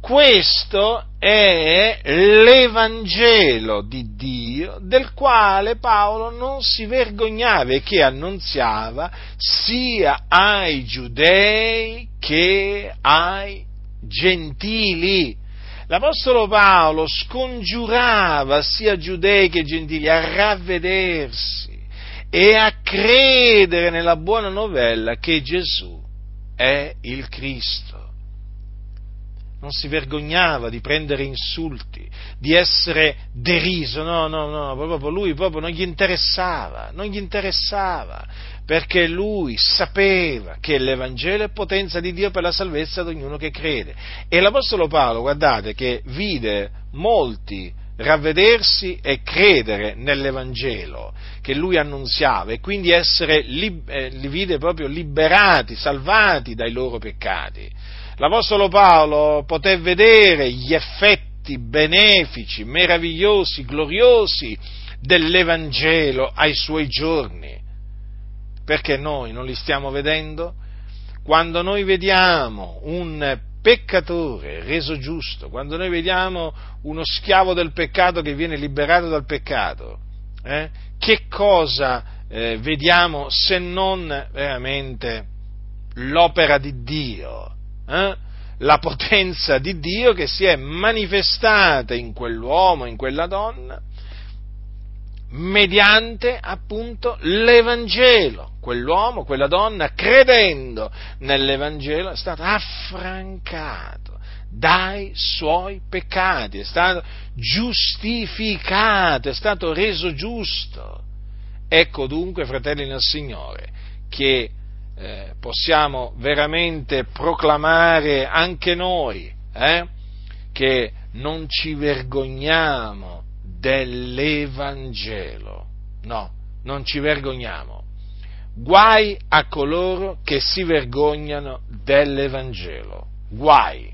Questo è l'Evangelo di Dio del quale Paolo non si vergognava e che annunziava sia ai giudei che ai gentili. L'Apostolo Paolo scongiurava sia giudei che gentili a ravvedersi e a credere nella buona novella che Gesù è il Cristo. non si vergognava di prendere insulti, di essere deriso, no, no, no, proprio lui proprio non gli interessava, non gli interessava, perché lui sapeva che l'Evangelo è potenza di Dio per la salvezza di ognuno che crede. E l'Apostolo Paolo, guardate, che vide molti ravvedersi e credere nell'Evangelo che lui annunziava e quindi essere, eh, li vide proprio liberati, salvati dai loro peccati l'Apostolo Paolo poté vedere gli effetti benefici, meravigliosi, gloriosi dell'Evangelo ai suoi giorni. Perché noi non li stiamo vedendo? Quando noi vediamo un peccatore reso giusto, quando noi vediamo uno schiavo del peccato che viene liberato dal peccato, eh, che cosa eh, vediamo se non veramente l'opera di Dio? eh, la potenza di Dio che si è manifestata in quell'uomo, in quella donna, mediante appunto l'Evangelo. Quell'uomo, quella donna, credendo nell'Evangelo, è stato affrancato dai suoi peccati, è stato giustificato, è stato reso giusto. Ecco dunque, fratelli nel Signore, che eh, possiamo veramente proclamare anche noi eh, che non ci vergogniamo dell'Evangelo. No, non ci vergogniamo. Guai a coloro che si vergognano dell'Evangelo. Guai.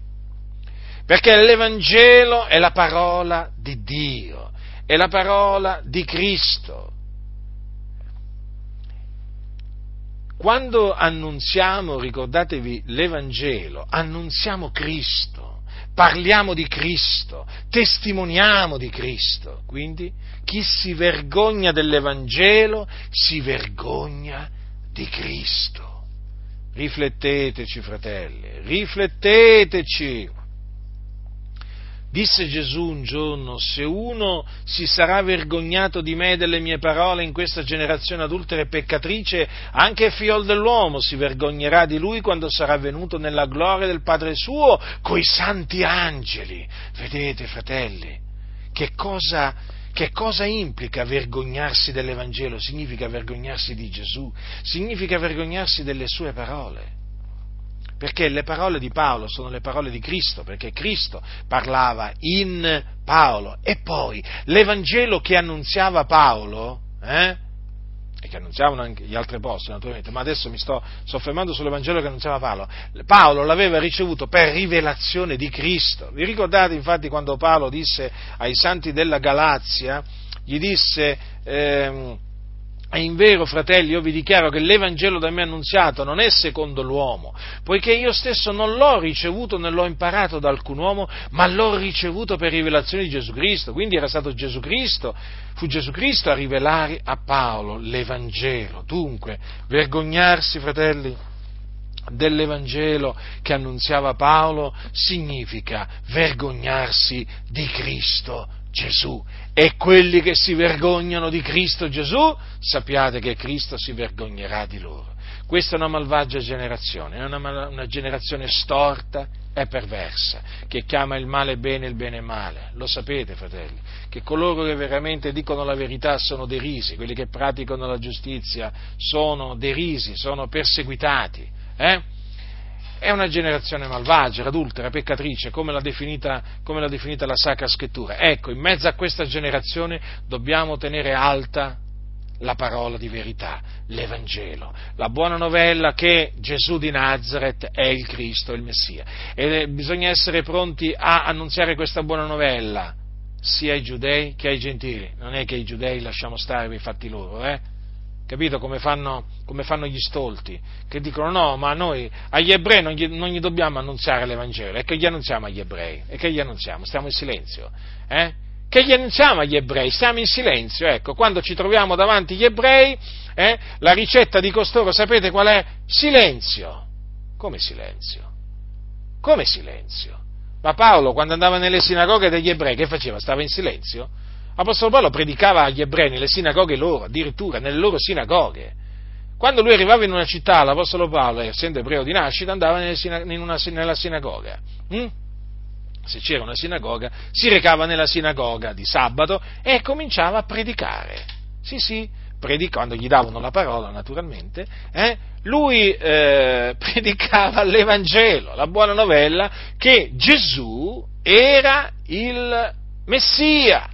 Perché l'Evangelo è la parola di Dio, è la parola di Cristo Quando annunziamo, ricordatevi, l'Evangelo, annunziamo Cristo, parliamo di Cristo, testimoniamo di Cristo. Quindi chi si vergogna dell'Evangelo si vergogna di Cristo. Rifletteteci, fratelli, rifletteteci. Disse Gesù un giorno, se uno si sarà vergognato di me e delle mie parole in questa generazione adultera e peccatrice, anche il figliol dell'uomo si vergognerà di lui quando sarà venuto nella gloria del Padre suo coi santi angeli. Vedete, fratelli, che cosa, che cosa implica vergognarsi dell'Evangelo? Significa vergognarsi di Gesù, significa vergognarsi delle sue parole perché le parole di Paolo sono le parole di Cristo, perché Cristo parlava in Paolo. E poi l'Evangelo che annunziava Paolo, eh, e che annunziavano anche gli altri apostoli naturalmente, ma adesso mi sto soffermando sull'Evangelo che annunziava Paolo. Paolo l'aveva ricevuto per rivelazione di Cristo. Vi ricordate infatti quando Paolo disse ai santi della Galazia, gli disse... Ehm, e in vero, fratelli, io vi dichiaro che l'Evangelo da me annunziato non è secondo l'uomo, poiché io stesso non l'ho ricevuto né l'ho imparato da alcun uomo, ma l'ho ricevuto per rivelazione di Gesù Cristo. Quindi era stato Gesù Cristo, fu Gesù Cristo a rivelare a Paolo l'Evangelo. Dunque, vergognarsi, fratelli, dell'Evangelo che annunziava Paolo significa vergognarsi di Cristo Gesù. E quelli che si vergognano di Cristo Gesù, sappiate che Cristo si vergognerà di loro. Questa è una malvagia generazione, è una, una generazione storta e perversa, che chiama il male bene e il bene male. Lo sapete, fratelli, che coloro che veramente dicono la verità sono derisi, quelli che praticano la giustizia sono derisi, sono perseguitati. Eh? È una generazione malvagia, adultera, peccatrice, come l'ha, definita, come l'ha definita la Sacra Scrittura. Ecco, in mezzo a questa generazione dobbiamo tenere alta la parola di verità, l'Evangelo, la buona novella che Gesù di Nazareth è il Cristo, il Messia. E bisogna essere pronti a annunziare questa buona novella sia ai giudei che ai gentili. Non è che i giudei lasciamo stare i fatti loro, eh? Capito come fanno, come fanno, gli stolti, che dicono no, ma noi agli ebrei non gli, non gli, dobbiamo annunziare l'Evangelo, e che gli annunziamo agli ebrei? E che gli annunziamo? Stiamo in silenzio, eh? Che gli annunziamo agli ebrei? Stiamo in silenzio, ecco, quando ci troviamo davanti agli ebrei, eh, la ricetta di costoro, sapete qual è? Silenzio. Come silenzio? Come silenzio? Ma Paolo, quando andava nelle sinagoghe degli ebrei, che faceva? Stava in silenzio? L'Apostolo Paolo predicava agli ebrei nelle sinagoghe loro, addirittura nelle loro sinagoghe. Quando lui arrivava in una città, l'Apostolo Paolo, essendo ebreo di nascita, andava nella sinagoga. Mm? se c'era una sinagoga, si recava nella sinagoga di sabato e cominciava a predicare. Sì, sì, quando gli davano la parola naturalmente, eh, lui eh, predicava l'Evangelo, la buona novella che Gesù era il Messia.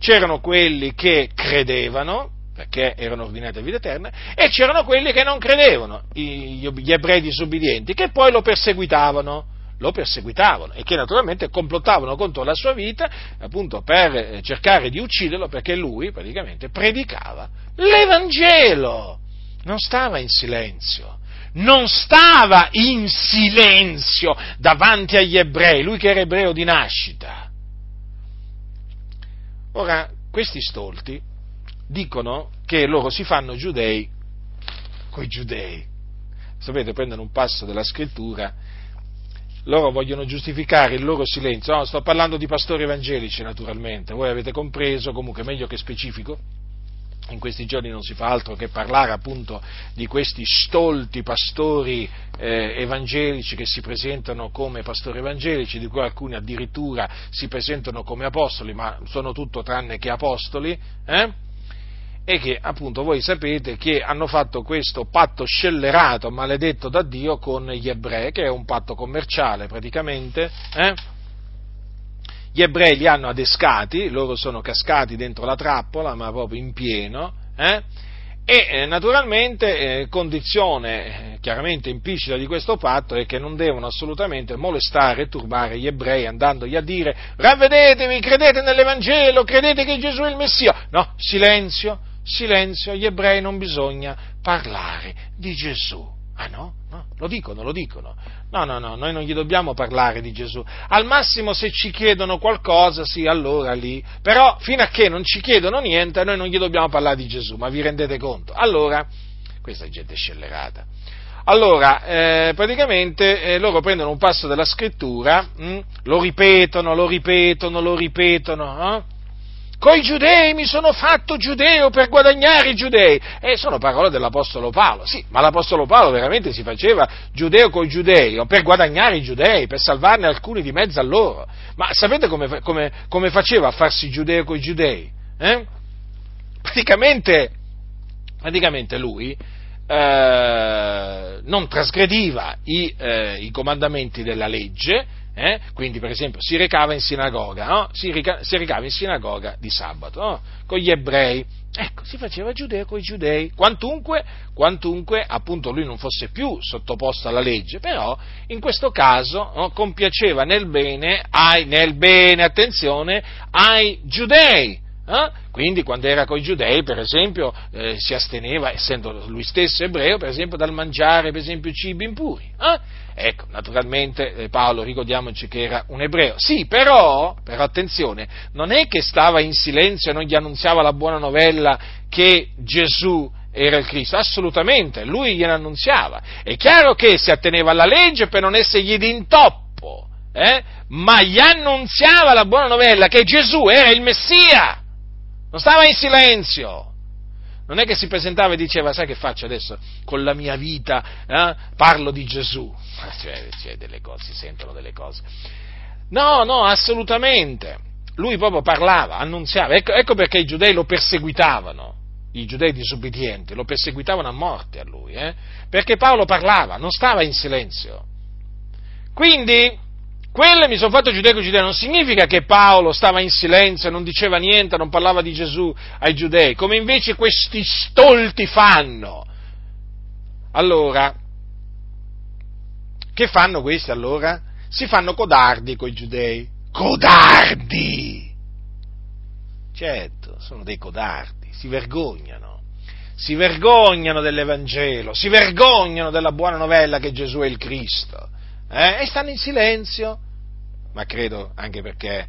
C'erano quelli che credevano, perché erano ordinati a vita eterna, e c'erano quelli che non credevano, gli ebrei disubbidienti, che poi lo perseguitavano lo perseguitavano e che naturalmente complottavano contro la sua vita appunto per eh, cercare di ucciderlo perché lui praticamente predicava l'Evangelo, non stava in silenzio, non stava in silenzio davanti agli ebrei, lui che era ebreo di nascita. Ora, questi stolti dicono che loro si fanno giudei coi giudei. Sapete, prendono un passo della scrittura loro vogliono giustificare il loro silenzio. No, sto parlando di pastori evangelici, naturalmente. Voi avete compreso, comunque meglio che specifico. In questi giorni non si fa altro che parlare appunto di questi stolti pastori eh, evangelici che si presentano come pastori evangelici, di cui alcuni addirittura si presentano come apostoli, ma sono tutto tranne che apostoli. Eh? e che appunto voi sapete che hanno fatto questo patto scellerato, maledetto da Dio con gli ebrei, che è un patto commerciale praticamente. Eh? Gli ebrei li hanno adescati, loro sono cascati dentro la trappola, ma proprio in pieno, eh? e eh, naturalmente eh, condizione eh, chiaramente implicita di questo patto è che non devono assolutamente molestare e turbare gli ebrei andandogli a dire ravvedetevi, credete nell'Evangelo, credete che Gesù è il Messia. No, silenzio, silenzio, agli ebrei non bisogna parlare di Gesù. Ah no? no? Lo dicono, lo dicono. No, no, no, noi non gli dobbiamo parlare di Gesù. Al massimo se ci chiedono qualcosa, sì, allora lì. Però fino a che non ci chiedono niente, noi non gli dobbiamo parlare di Gesù, ma vi rendete conto? Allora, questa è gente scellerata. Allora, eh, praticamente eh, loro prendono un passo della scrittura, mh, hm, lo ripetono, lo ripetono, lo ripetono, eh? Coi giudei mi sono fatto giudeo per guadagnare i giudei. E sono parole dell'Apostolo Paolo. Sì, ma l'Apostolo Paolo veramente si faceva giudeo coi giudei, per guadagnare i giudei, per salvarne alcuni di mezzo a loro. Ma sapete come, come, come faceva a farsi giudeo coi giudei? Eh? Praticamente, praticamente lui eh, non trasgrediva i, eh, i comandamenti della legge, eh? Quindi, per esempio, si recava in sinagoga, no? si, rica- si, recava in sinagoga di sabato, no? con gli ebrei. Ecco, si faceva giudeo con i giudei, quantunque, quantunque, appunto lui non fosse più sottoposto alla legge, però in questo caso no, compiaceva nel bene, ai, nel bene, attenzione, ai giudei. Eh? Quindi quando era con i giudei, per esempio, eh, si asteneva, essendo lui stesso ebreo, per esempio, dal mangiare, per esempio, cibi impuri. Eh? Ecco, naturalmente eh, Paolo, ricordiamoci che era un ebreo. Sì, però, però attenzione, non è che stava in silenzio e non gli annunziava la buona novella che Gesù era il Cristo, assolutamente, lui gliene annunziava. È chiaro che si atteneva alla legge per non essergli d'intoppo, eh? ma gli annunziava la buona novella che Gesù era il Messia, non stava in silenzio. Non è che si presentava e diceva, sai che faccio adesso con la mia vita? Eh? Parlo di Gesù. Cioè, cioè, delle cose, si sentono delle cose. No, no, assolutamente. Lui proprio parlava, annunziava. Ecco, ecco perché i giudei lo perseguitavano, i giudei disubbidienti, lo perseguitavano a morte a lui, eh? perché Paolo parlava, non stava in silenzio. Quindi, quello mi sono fatto giudeo giudeo non significa che Paolo stava in silenzio, non diceva niente, non parlava di Gesù ai giudei, come invece questi stolti fanno. Allora, che fanno questi allora? Si fanno codardi coi giudei. Codardi! Certo, sono dei codardi, si vergognano. Si vergognano dell'Evangelo, si vergognano della buona novella che Gesù è il Cristo. Eh? E stanno in silenzio. Ma credo anche perché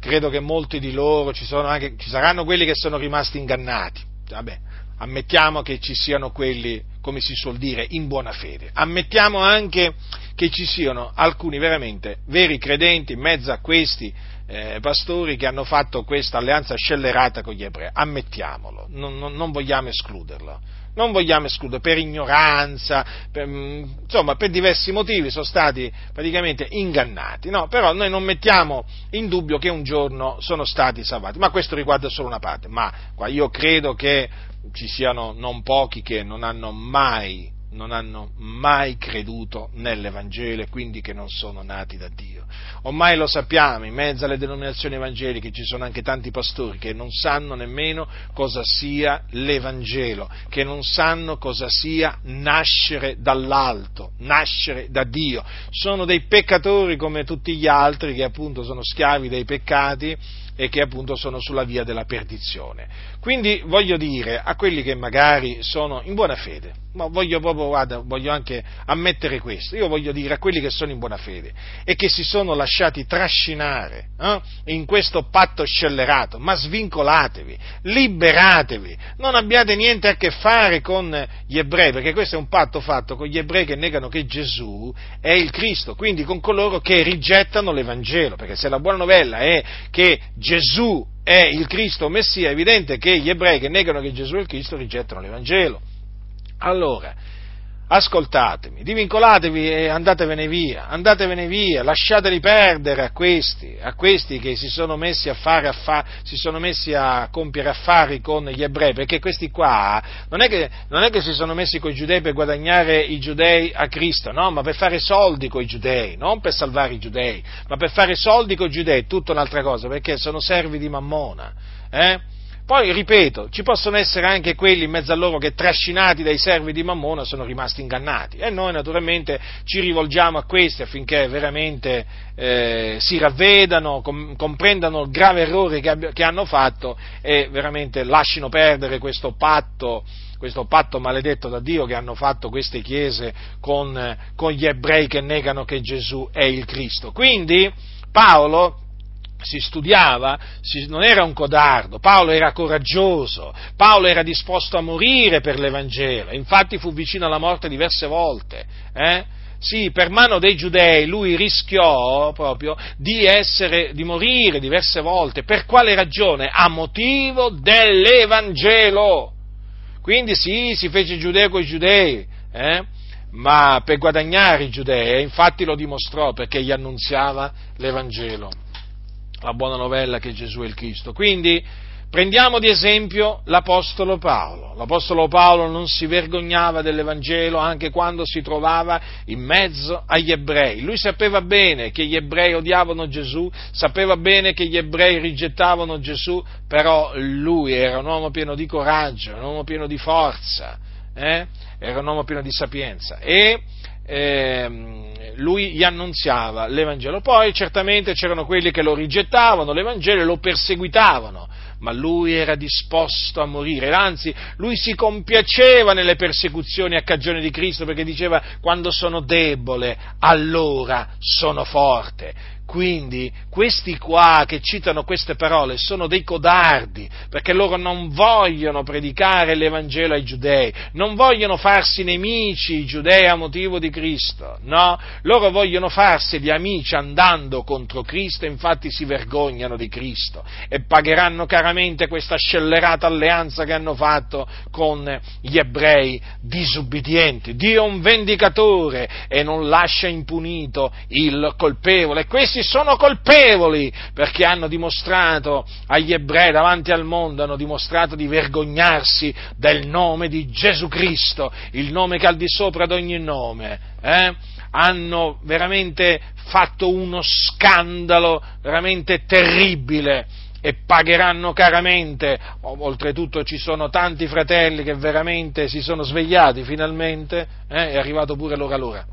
credo che molti di loro ci, anche, ci saranno quelli che sono rimasti ingannati. Vabbè, ammettiamo che ci siano quelli come si suol dire, in buona fede. Ammettiamo anche che ci siano alcuni veramente veri credenti in mezzo a questi eh, pastori che hanno fatto questa alleanza scellerata con gli ebrei, ammettiamolo, non, non, non vogliamo escluderlo non vogliamo escludere, per ignoranza, per, mm, insomma per diversi motivi sono stati praticamente ingannati, no? però noi non mettiamo in dubbio che un giorno sono stati salvati, ma questo riguarda solo una parte, ma io credo che ci siano non pochi che non hanno mai non hanno mai creduto nell'Evangelo e quindi che non sono nati da Dio. Ormai lo sappiamo, in mezzo alle denominazioni evangeliche ci sono anche tanti pastori che non sanno nemmeno cosa sia l'Evangelo, che non sanno cosa sia nascere dall'alto, nascere da Dio. Sono dei peccatori come tutti gli altri che appunto sono schiavi dei peccati e che appunto sono sulla via della perdizione. Quindi voglio dire a quelli che magari sono in buona fede, ma voglio proprio, guarda, voglio anche ammettere questo, io voglio dire a quelli che sono in buona fede e che si sono lasciati trascinare eh, in questo patto scellerato, ma svincolatevi, liberatevi, non abbiate niente a che fare con gli ebrei, perché questo è un patto fatto con gli ebrei che negano che Gesù è il Cristo, quindi con coloro che rigettano l'Evangelo, perché se la buona novella è che Gesù è il Cristo Messia, è evidente che gli ebrei che negano che Gesù è il Cristo rigettano l'Evangelo. Allora, ascoltatemi, divincolatevi e andatevene via, andatevene via, lasciateli perdere a questi, a questi che si sono messi a fare affari, si sono messi a compiere affari con gli ebrei, perché questi qua non è che, non è che si sono messi con i giudei per guadagnare i giudei a Cristo, no, ma per fare soldi con i giudei, non per salvare i giudei, ma per fare soldi con i giudei, tutta un'altra cosa, perché sono servi di Mammona, eh? Poi, ripeto, ci possono essere anche quelli in mezzo a loro che trascinati dai servi di Mammona sono rimasti ingannati e noi naturalmente ci rivolgiamo a questi affinché veramente eh, si ravvedano, com- comprendano il grave errore che, ab- che hanno fatto e veramente lasciano perdere questo patto questo patto maledetto da Dio che hanno fatto queste chiese con, con, gli ebrei che negano che Gesù è il Cristo. Quindi Paolo si studiava, si, non era un codardo, Paolo era coraggioso, Paolo era disposto a morire per l'Evangelo, infatti fu vicino alla morte diverse volte. Eh? Sì, per mano dei giudei lui rischiò proprio di, essere, di morire diverse volte. Per quale ragione? A motivo dell'Evangelo. Quindi sì, si fece giudeo con i giudei, eh? ma per guadagnare i giudei, infatti lo dimostrò perché gli annunziava l'Evangelo la buona novella che Gesù è il Cristo. Quindi prendiamo di esempio l'Apostolo Paolo. L'Apostolo Paolo non si vergognava dell'Evangelo anche quando si trovava in mezzo agli ebrei. Lui sapeva bene che gli ebrei odiavano Gesù, sapeva bene che gli ebrei rigettavano Gesù, però lui era un uomo pieno di coraggio, un uomo pieno di forza, eh? era un uomo pieno di sapienza. E eh, lui gli annunziava l'Evangelo. Poi certamente c'erano quelli che lo rigettavano, l'Evangelo, e lo perseguitavano, ma lui era disposto a morire, anzi lui si compiaceva nelle persecuzioni a cagione di Cristo perché diceva quando sono debole allora sono forte. Quindi questi qua che citano queste parole sono dei codardi, perché loro non vogliono predicare l'Evangelo ai giudei, non vogliono farsi nemici i giudei a motivo di Cristo, no, loro vogliono farseli amici andando contro Cristo, infatti si vergognano di Cristo e pagheranno caramente questa scellerata alleanza che hanno fatto con gli ebrei disubbidienti. Dio è un vendicatore e non lascia impunito il colpevole. Questi questi sono colpevoli perché hanno dimostrato agli ebrei davanti al mondo, hanno dimostrato di vergognarsi del nome di Gesù Cristo, il nome che al di sopra di ogni nome. Eh? Hanno veramente fatto uno scandalo veramente terribile e pagheranno caramente. Oltretutto ci sono tanti fratelli che veramente si sono svegliati finalmente, eh? è arrivato pure l'ora l'ora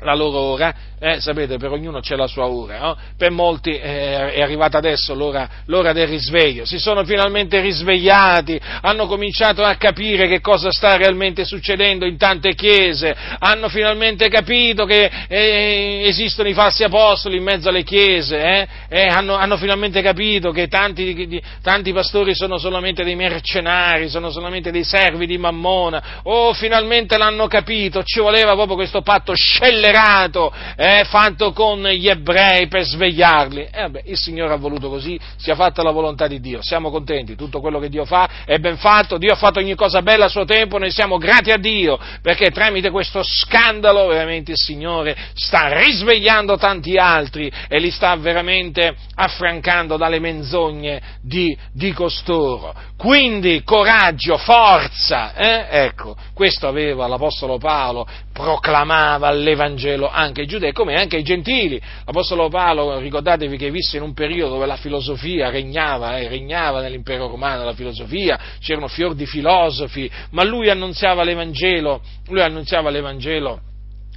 la loro ora, eh, sapete, per ognuno c'è la sua ora, no? per molti eh, è arrivata adesso l'ora, l'ora, del risveglio, si sono finalmente risvegliati, hanno cominciato a capire che cosa sta realmente succedendo in tante chiese, hanno finalmente capito che eh, esistono i falsi apostoli in mezzo alle chiese, eh, eh, hanno, hanno, finalmente capito che tanti, di, tanti pastori sono solamente dei mercenari, sono solamente dei servi di Mammona, oh finalmente l'hanno capito, ci voleva proprio questo patto scellerato scellerato eh, fatto con gli ebrei per svegliarli. E vabbè, il Signore ha voluto così, sia fatta la volontà di Dio. Siamo contenti, tutto quello che Dio fa è ben fatto, Dio ha fatto ogni cosa bella a suo tempo, noi siamo grati a Dio, perché tramite questo scandalo veramente il Signore sta risvegliando tanti altri e li sta veramente affrancando dalle menzogne di, di costoro. Quindi coraggio, forza, eh? ecco, questo aveva l'Apostolo Paolo, proclamava l'Evangelo anche ai giudei come anche ai gentili. L'Apostolo Paolo, ricordatevi che visse in un periodo dove la filosofia regnava, eh, regnava nell'impero romano la filosofia, c'erano fior di filosofi, ma lui annunziava l'Evangelo, lui annunziava l'Evangelo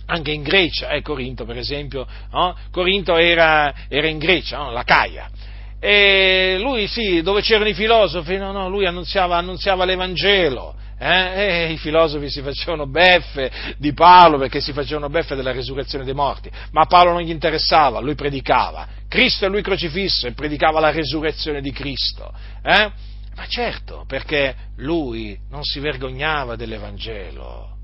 anche in Grecia, eh, Corinto per esempio, no? Corinto era, era, in Grecia, no? la Caia. E lui sì, dove c'erano i filosofi, no, no, lui annunziava, annunziava l'Evangelo. Eh? E i filosofi si facevano beffe di Paolo perché si facevano beffe della resurrezione dei morti, ma a Paolo non gli interessava, lui predicava Cristo e lui crocifisso e predicava la resurrezione di Cristo. Eh? Ma certo, perché lui non si vergognava dell'Evangelo.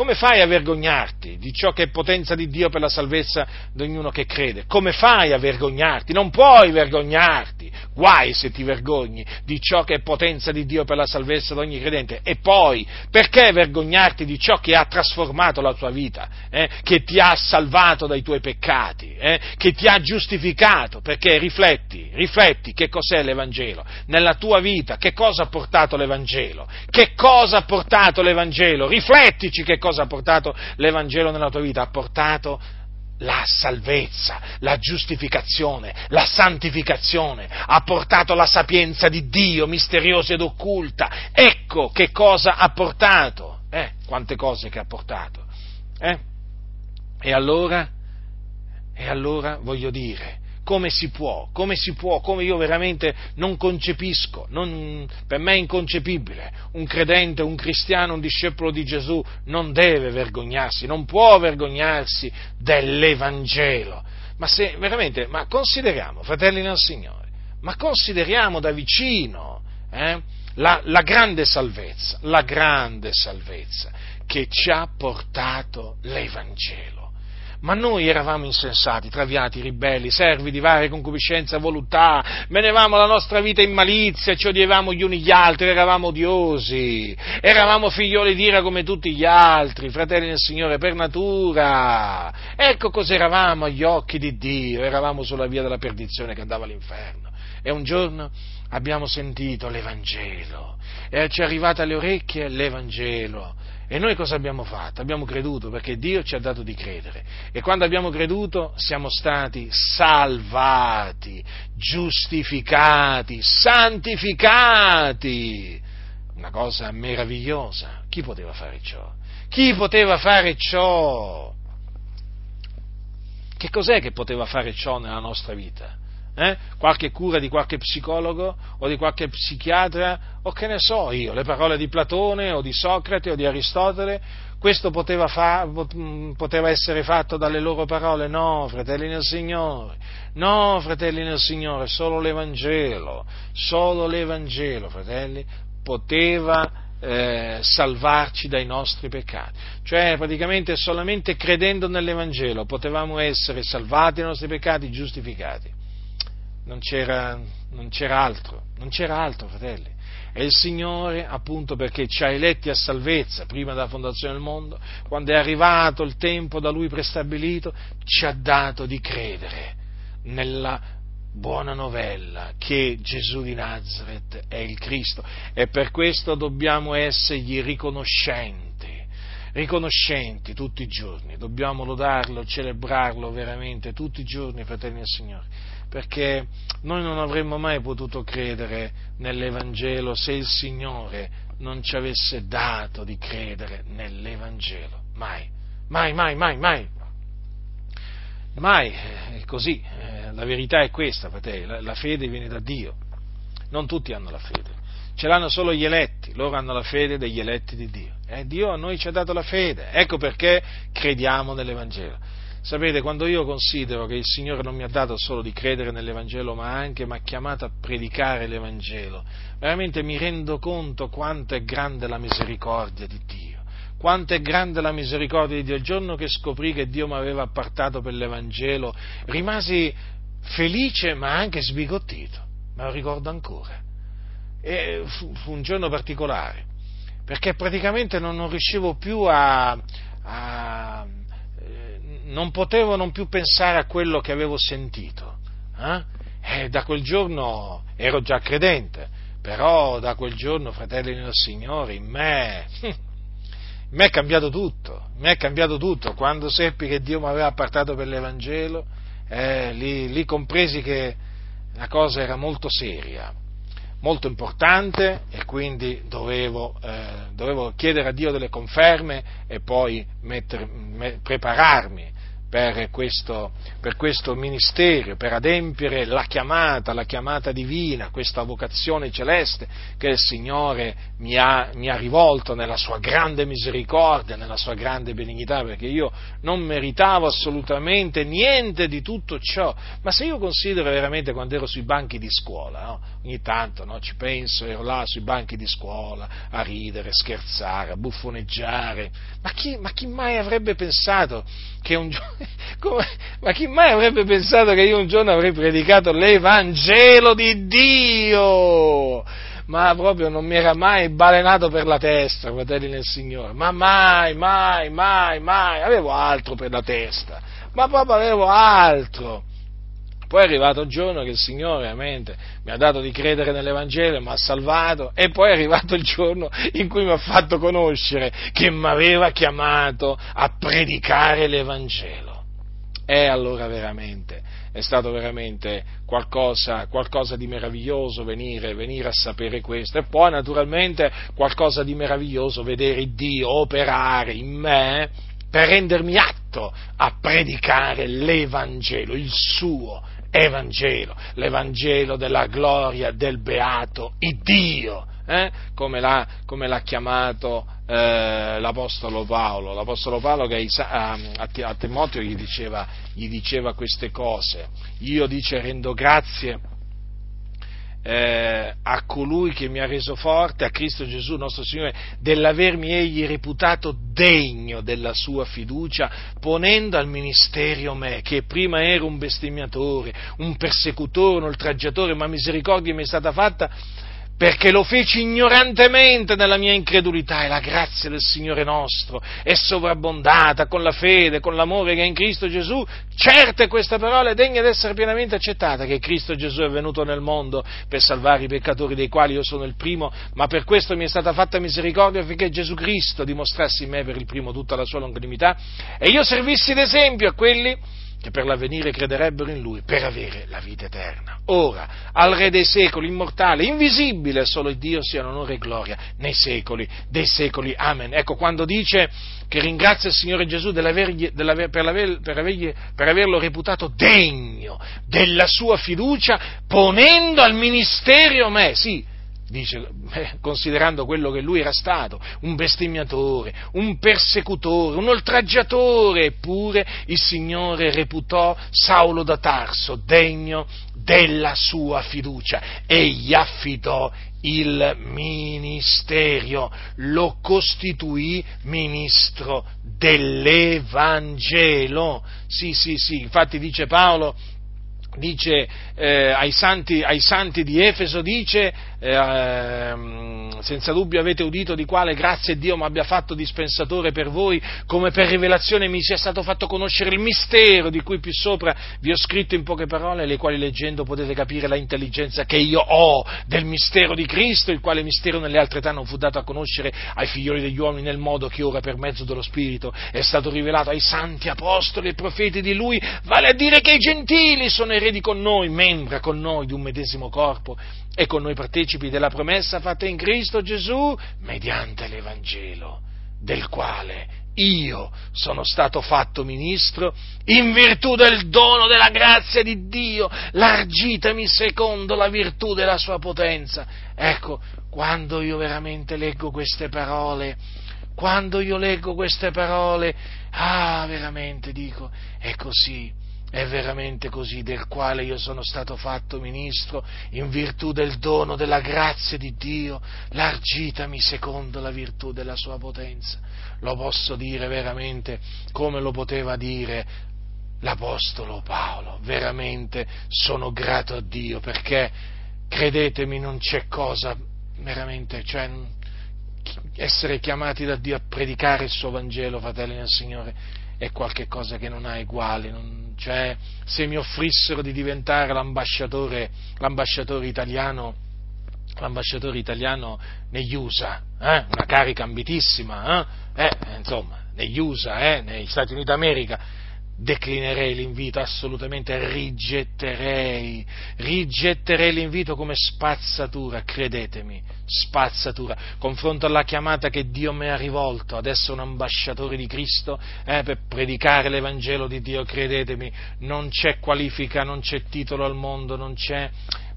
Come fai a vergognarti di ciò che è potenza di Dio per la salvezza di ognuno che crede? Come fai a vergognarti? Non puoi vergognarti. Guai se ti vergogni di ciò che è potenza di Dio per la salvezza di ogni credente. E poi, perché vergognarti di ciò che ha trasformato la tua vita, eh? che ti ha salvato dai tuoi peccati, eh? che ti ha giustificato? Perché rifletti, rifletti che cos'è l'Evangelo. Nella tua vita, che cosa ha portato l'Evangelo? Che cosa ha portato l'Evangelo? Riflettici che cosa ha portato l'Evangelo nella tua vita? Ha portato la salvezza, la giustificazione, la santificazione, ha portato la sapienza di Dio misteriosa ed occulta. Ecco che cosa ha portato. Eh, quante cose che ha portato. Eh? E allora, e allora voglio dire, come si può, come si può, come io veramente non concepisco, non, per me è inconcepibile, un credente, un cristiano, un discepolo di Gesù non deve vergognarsi, non può vergognarsi dell'Evangelo. Ma se veramente, ma consideriamo, fratelli nel Signore, ma consideriamo da vicino eh, la, la grande salvezza, la grande salvezza che ci ha portato l'Evangelo ma noi eravamo insensati, traviati, ribelli, servi di varie concupiscenze e voluttà, menevamo la nostra vita in malizia, ci odiavamo gli uni gli altri, eravamo odiosi, eravamo figlioli d'ira come tutti gli altri, fratelli del Signore per natura. Ecco cosa eravamo agli occhi di Dio, eravamo sulla via della perdizione che andava all'inferno. E un giorno abbiamo sentito l'Evangelo. E ci è arrivata alle orecchie l'Evangelo e noi cosa abbiamo fatto? Abbiamo creduto perché Dio ci ha dato di credere. E quando abbiamo creduto siamo stati salvati, giustificati, santificati. Una cosa meravigliosa. Chi poteva fare ciò? Chi poteva fare ciò? Che cos'è che poteva fare ciò nella nostra vita? Eh? qualche cura di qualche psicologo o di qualche psichiatra o che ne so io, le parole di Platone o di Socrate o di Aristotele, questo poteva, fa, mm, poteva essere fatto dalle loro parole? No, fratelli nel Signore, no, fratelli nel Signore, solo l'Evangelo, solo l'Evangelo, fratelli, poteva eh, salvarci dai nostri peccati. Cioè, praticamente solamente credendo nell'Evangelo potevamo essere salvati dai nostri peccati, giustificati non c'era, non c'era altro, non c'era altro, fratelli. E il Signore, appunto perché ci ha eletti a salvezza prima della fondazione del mondo, quando è arrivato il tempo da Lui prestabilito, ci ha dato di credere nella buona novella che Gesù di Nazareth è il Cristo. E per questo dobbiamo essergli riconoscenti, riconoscenti tutti i giorni, dobbiamo lodarlo, celebrarlo veramente tutti i giorni, fratelli del Signore perché noi non avremmo mai potuto credere nell'Evangelo se il Signore non ci avesse dato di credere nell'Evangelo. Mai, mai, mai, mai, mai. Mai è così, eh, la verità è questa, fratelli, la, la fede viene da Dio. Non tutti hanno la fede, ce l'hanno solo gli eletti, loro hanno la fede degli eletti di Dio. E Dio a noi ci ha dato la fede, ecco perché crediamo nell'Evangelo. Sapete, quando io considero che il Signore non mi ha dato solo di credere nell'Evangelo, ma anche mi ha chiamato a predicare l'Evangelo, veramente mi rendo conto quanto è grande la misericordia di Dio, quanto è grande la misericordia di Dio. Il giorno che scoprì che Dio mi aveva appartato per l'Evangelo, rimasi felice ma anche sbigottito, me lo ricordo ancora. E fu, fu un giorno particolare, perché praticamente non, non riuscivo più a, a non potevo non più pensare a quello che avevo sentito. Eh? E da quel giorno ero già credente, però da quel giorno, fratelli del Signore, in me, in me è cambiato tutto, in me è cambiato tutto. Quando seppi che Dio mi aveva appartato per l'Evangelo, eh, lì, lì compresi che la cosa era molto seria, molto importante e quindi dovevo, eh, dovevo, chiedere a Dio delle conferme e poi metter, me, prepararmi per questo, per questo, ministero, per adempiere la chiamata, la chiamata divina, questa vocazione celeste che il Signore mi ha, mi ha, rivolto nella sua grande misericordia, nella sua grande benignità, perché io non meritavo assolutamente niente di tutto ciò, ma se io considero veramente quando ero sui banchi di scuola, no? Ogni tanto no? ci penso, ero là sui banchi di scuola a ridere, scherzare, a buffoneggiare, ma chi, ma chi mai avrebbe pensato che un giorno ma chi mai avrebbe pensato che io un giorno avrei predicato l'Evangelo di Dio? Ma proprio non mi era mai balenato per la testa, fratelli nel Signore, ma mai, mai, mai, mai, avevo altro per la testa, ma proprio avevo altro. Poi è arrivato il giorno che il Signore veramente mi ha dato di credere nell'Evangelo, mi ha salvato e poi è arrivato il giorno in cui mi ha fatto conoscere che mi aveva chiamato a predicare l'Evangelo. E allora veramente è stato veramente qualcosa, qualcosa di meraviglioso venire, venire, a sapere questo e poi naturalmente qualcosa di meraviglioso vedere Dio operare in me per rendermi atto a predicare l'Evangelo, il suo Evangelo, l'Evangelo della gloria del beato Dio, eh? come, l'ha, come, l'ha, chiamato eh, l'Apostolo Paolo. L'Apostolo Paolo che a, a, a Timoteo gli diceva, gli diceva queste cose. Io dice rendo grazie eh, a colui che mi ha reso forte, a Cristo Gesù nostro Signore, dell'avermi egli reputato degno della sua fiducia, ponendo al ministero me, che prima ero un bestemmiatore, un persecutore, un oltraggiatore, ma misericordia mi è stata fatta perché lo feci ignorantemente nella mia incredulità e la grazia del Signore nostro è sovrabbondata con la fede, con l'amore che è in Cristo Gesù. Certe questa parola è degna di essere pienamente accettata, che Cristo Gesù è venuto nel mondo per salvare i peccatori dei quali io sono il primo, ma per questo mi è stata fatta misericordia affinché Gesù Cristo dimostrasse in me per il primo tutta la sua longanimità e io servissi d'esempio a quelli che per l'avvenire crederebbero in lui per avere la vita eterna. Ora, al Re dei secoli, immortale, invisibile, solo Dio sia onore e gloria nei secoli dei secoli. Amen. Ecco, quando dice che ringrazia il Signore Gesù dell'avergli, dell'aver, per, l'aver, per, avergli, per averlo reputato degno della sua fiducia, ponendo al ministero me, sì, dice, eh, considerando quello che lui era stato, un bestemmiatore, un persecutore, un oltraggiatore, eppure il Signore reputò Saulo da Tarso degno della sua fiducia e gli affidò il ministero, lo costituì ministro dell'Evangelo. Sì, sì, sì, infatti dice Paolo, dice eh, ai, santi, ai, santi, di Efeso, dice, eh, senza dubbio avete udito di quale grazia Dio mi abbia fatto dispensatore per voi, come per rivelazione mi sia stato fatto conoscere il mistero di cui più sopra vi ho scritto in poche parole, le quali leggendo potete capire la intelligenza che io ho del mistero di Cristo, il quale mistero nelle altre età non fu dato a conoscere ai figlioli degli uomini nel modo che ora per mezzo dello Spirito è stato rivelato ai santi apostoli e profeti di Lui, vale a dire che i gentili sono eredi con noi, membra con noi di un medesimo corpo e con noi partecipi della promessa fatta in Cristo Gesù mediante l'Evangelo, del quale io sono stato fatto ministro in virtù del dono della grazia di Dio, largitami secondo la virtù della sua potenza. Ecco, quando io veramente leggo queste parole, quando io leggo queste parole, ah, veramente dico, è così, È veramente così, del quale io sono stato fatto ministro in virtù del dono della grazia di Dio, largitami secondo la virtù della sua potenza. Lo posso dire veramente come lo poteva dire l'Apostolo Paolo. Veramente sono grato a Dio perché, credetemi, non c'è cosa, veramente, cioè, essere chiamati da Dio a predicare il suo Vangelo, fratelli del Signore, è qualcosa che non ha uguali. Non, cioè, se mi offrissero di diventare l'ambasciatore, l'ambasciatore italiano, l'ambasciatore italiano negli USA, eh? una carica ambitissima, eh? Eh, insomma, negli USA, eh? negli Stati Uniti d'America, declinerei l'invito, assolutamente rigetterei, rigetterei l'invito come spazzatura, credetemi, spazzatura, confronto alla chiamata che Dio mi ha rivolto ad essere un ambasciatore di Cristo eh, per predicare l'Evangelo di Dio, credetemi, non c'è qualifica, non c'è titolo al mondo, non c'è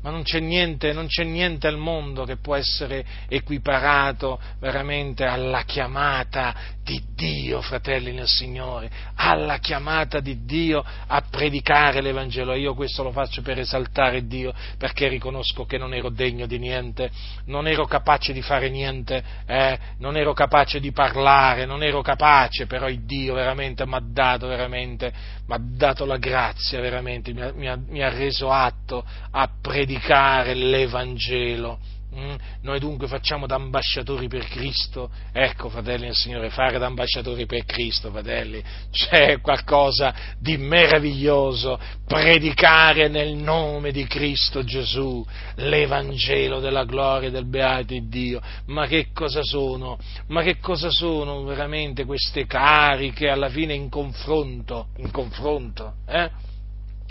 ma non c'è niente, non c'è niente al mondo che può essere equiparato veramente alla chiamata di Dio, fratelli nel Signore, alla chiamata di Dio a predicare l'Evangelo. Io questo lo faccio per esaltare Dio, perché riconosco che non ero degno di niente, non ero capace di fare niente, eh? non ero capace di parlare, non ero capace, però il Dio veramente mi ha dato veramente, mi ha dato la grazia veramente, mi ha, mi ha, mi ha reso atto a predicare l'Evangelo. Mm? Noi dunque facciamo da ambasciatori per Cristo, ecco fratelli del Signore, fare da ambasciatori per Cristo, fratelli, c'è qualcosa di meraviglioso, predicare nel nome di Cristo Gesù l'Evangelo della gloria del beato Dio, ma che cosa sono? Ma che cosa sono veramente queste cariche alla fine in confronto? In confronto, eh?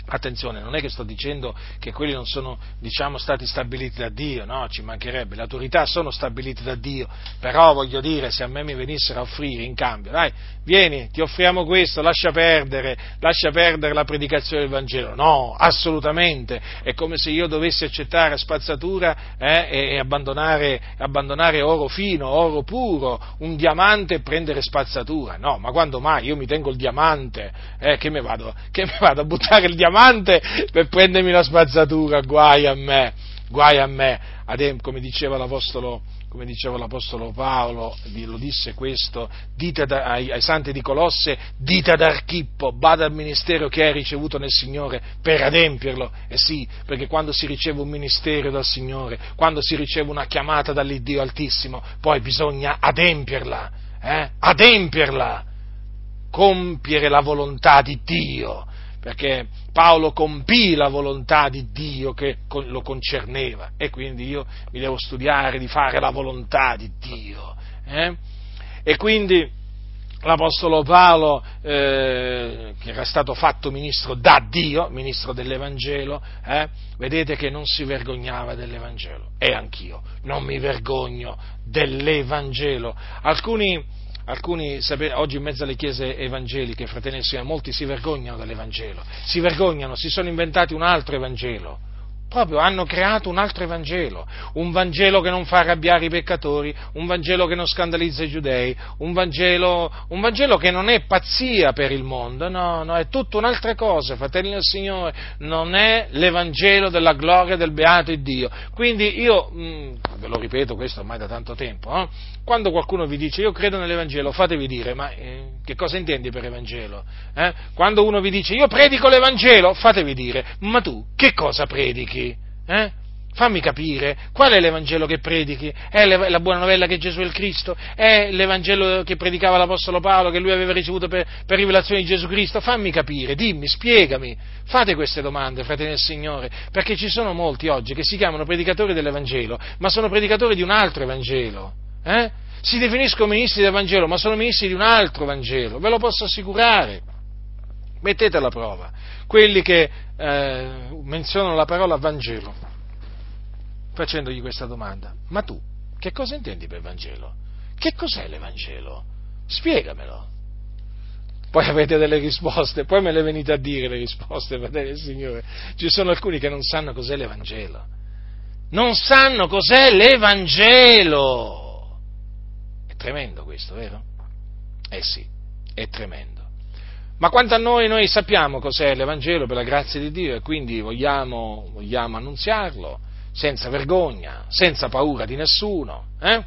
Attenzione, non è che sto dicendo che quelli non sono, diciamo, stati stabiliti da Dio, no, ci mancherebbe, le autorità sono stabilite da Dio, però voglio dire, se a me mi venissero a offrire in cambio, dai, vieni, ti offriamo questo, lascia perdere, lascia perdere la predicazione del Vangelo, no, assolutamente, è come se io dovessi accettare spazzatura eh, e, abbandonare, abbandonare oro fino, oro puro, un diamante e prendere spazzatura, no, ma quando mai io mi tengo il diamante, eh, che mi vado, che mi vado a buttare il diamante? Diamante per prendermi la spazzatura, guai a me, guai a me, come diceva l'Apostolo, come diceva l'Apostolo Paolo, lo disse questo, dite ai, ai, santi di Colosse, dite ad Archippo, bada al ministero che hai ricevuto nel Signore per adempierlo. E eh sì, perché quando si riceve un ministero dal Signore, quando si riceve una chiamata dall'Iddio Altissimo, poi bisogna adempierla, eh? adempierla, compiere la volontà di Dio perché Paolo compì la volontà di Dio che lo concerneva e quindi io mi devo studiare di fare la volontà di Dio. Eh? E quindi l'Apostolo Paolo, eh, che era stato fatto ministro da Dio, ministro dell'Evangelo, eh, vedete che non si vergognava dell'Evangelo. E anch'io non mi vergogno dell'Evangelo. Alcuni alcuni, oggi in mezzo alle chiese evangeliche, fratelli e sorelle, molti si vergognano dell'Evangelo, si vergognano, si sono inventati un altro Evangelo proprio hanno creato un altro Vangelo, un Vangelo che non fa arrabbiare i peccatori, un Vangelo che non scandalizza i giudei, un Vangelo, un Vangelo che non è pazzia per il mondo, no, no, è tutta un'altra cosa, fratelli del Signore, non è l'Evangelo della gloria del beato Dio. Quindi io, mh, mm, ve lo ripeto questo ormai da tanto tempo, eh, quando qualcuno vi dice io credo nell'Evangelo, fatevi dire, ma eh, che cosa intendi per Evangelo? Eh? Quando uno vi dice io predico l'Evangelo, fatevi dire, ma tu che cosa predichi? Eh? Fammi capire, qual è l'Evangelo che predichi? È la buona novella che Gesù è il Cristo? È l'Evangelo che predicava l'Apostolo Paolo, che lui aveva ricevuto per, per rivelazione di Gesù Cristo? Fammi capire, dimmi, spiegami. Fate queste domande, fratelli del Signore, perché ci sono molti oggi che si chiamano predicatori dell'Evangelo, ma sono predicatori di un altro Evangelo. Eh? Si definiscono ministri del Vangelo, ma sono ministri di un altro Vangelo, ve lo posso assicurare. Mettete alla prova. Quelli che eh, menzionano la parola Vangelo, facendogli questa domanda. Ma tu, che cosa intendi per Vangelo? Che cos'è l'Evangelo? Spiegamelo. Poi avete delle risposte, poi me le venite a dire le risposte, fratelli del Signore. Ci sono alcuni che non sanno cos'è l'Evangelo. Non sanno cos'è l'Evangelo. È tremendo questo, vero? Eh sì, è tremendo. Ma quanto a noi, noi sappiamo cos'è l'Evangelo per la grazia di Dio e quindi vogliamo, vogliamo annunziarlo senza vergogna, senza paura di nessuno, eh?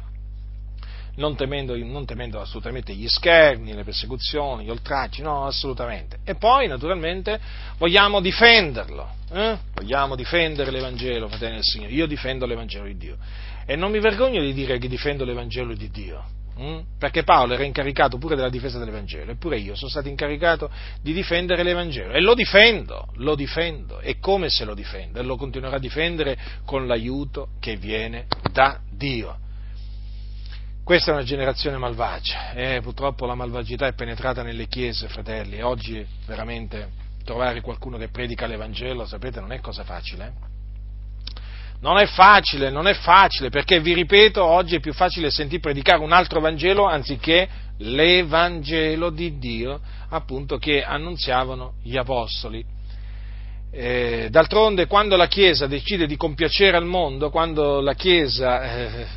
non, temendo, non, temendo, assolutamente gli scherni, le persecuzioni, gli oltraggi, no, assolutamente. E poi, naturalmente, vogliamo difenderlo, eh? vogliamo difendere l'Evangelo, fratelli del Signore. Io difendo l'Evangelo di Dio e non mi vergogno di dire che difendo l'Evangelo di Dio. Hm? Perché Paolo era incaricato pure della difesa dell'Evangelo, eppure io sono stato incaricato di difendere l'Evangelo e lo difendo, lo difendo, e come se lo difendo? E lo continuerò a difendere con l'aiuto che viene da Dio. Questa è una generazione malvagia, eh, purtroppo la malvagità è penetrata nelle chiese, fratelli, oggi veramente trovare qualcuno che predica l'Evangelo, sapete, non è cosa facile. Eh? Non è facile, non è facile, perché vi ripeto, oggi è più facile sentire predicare un altro Vangelo anziché l'Evangelo di Dio, appunto, che annunziavano gli Apostoli. Eh, d'altronde, quando la Chiesa decide di compiacere al mondo, quando la Chiesa eh,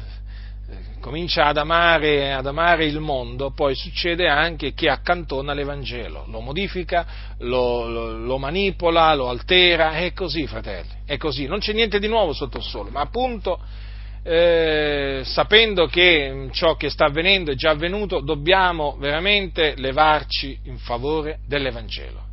comincia ad amare, ad amare, il mondo, poi succede anche che accantona l'Evangelo, lo modifica, lo, lo, lo, manipola, lo altera, è così fratelli, è così, non c'è niente di nuovo sotto il sole, ma appunto eh, sapendo che ciò che sta avvenendo è già avvenuto, dobbiamo veramente levarci in favore dell'Evangelo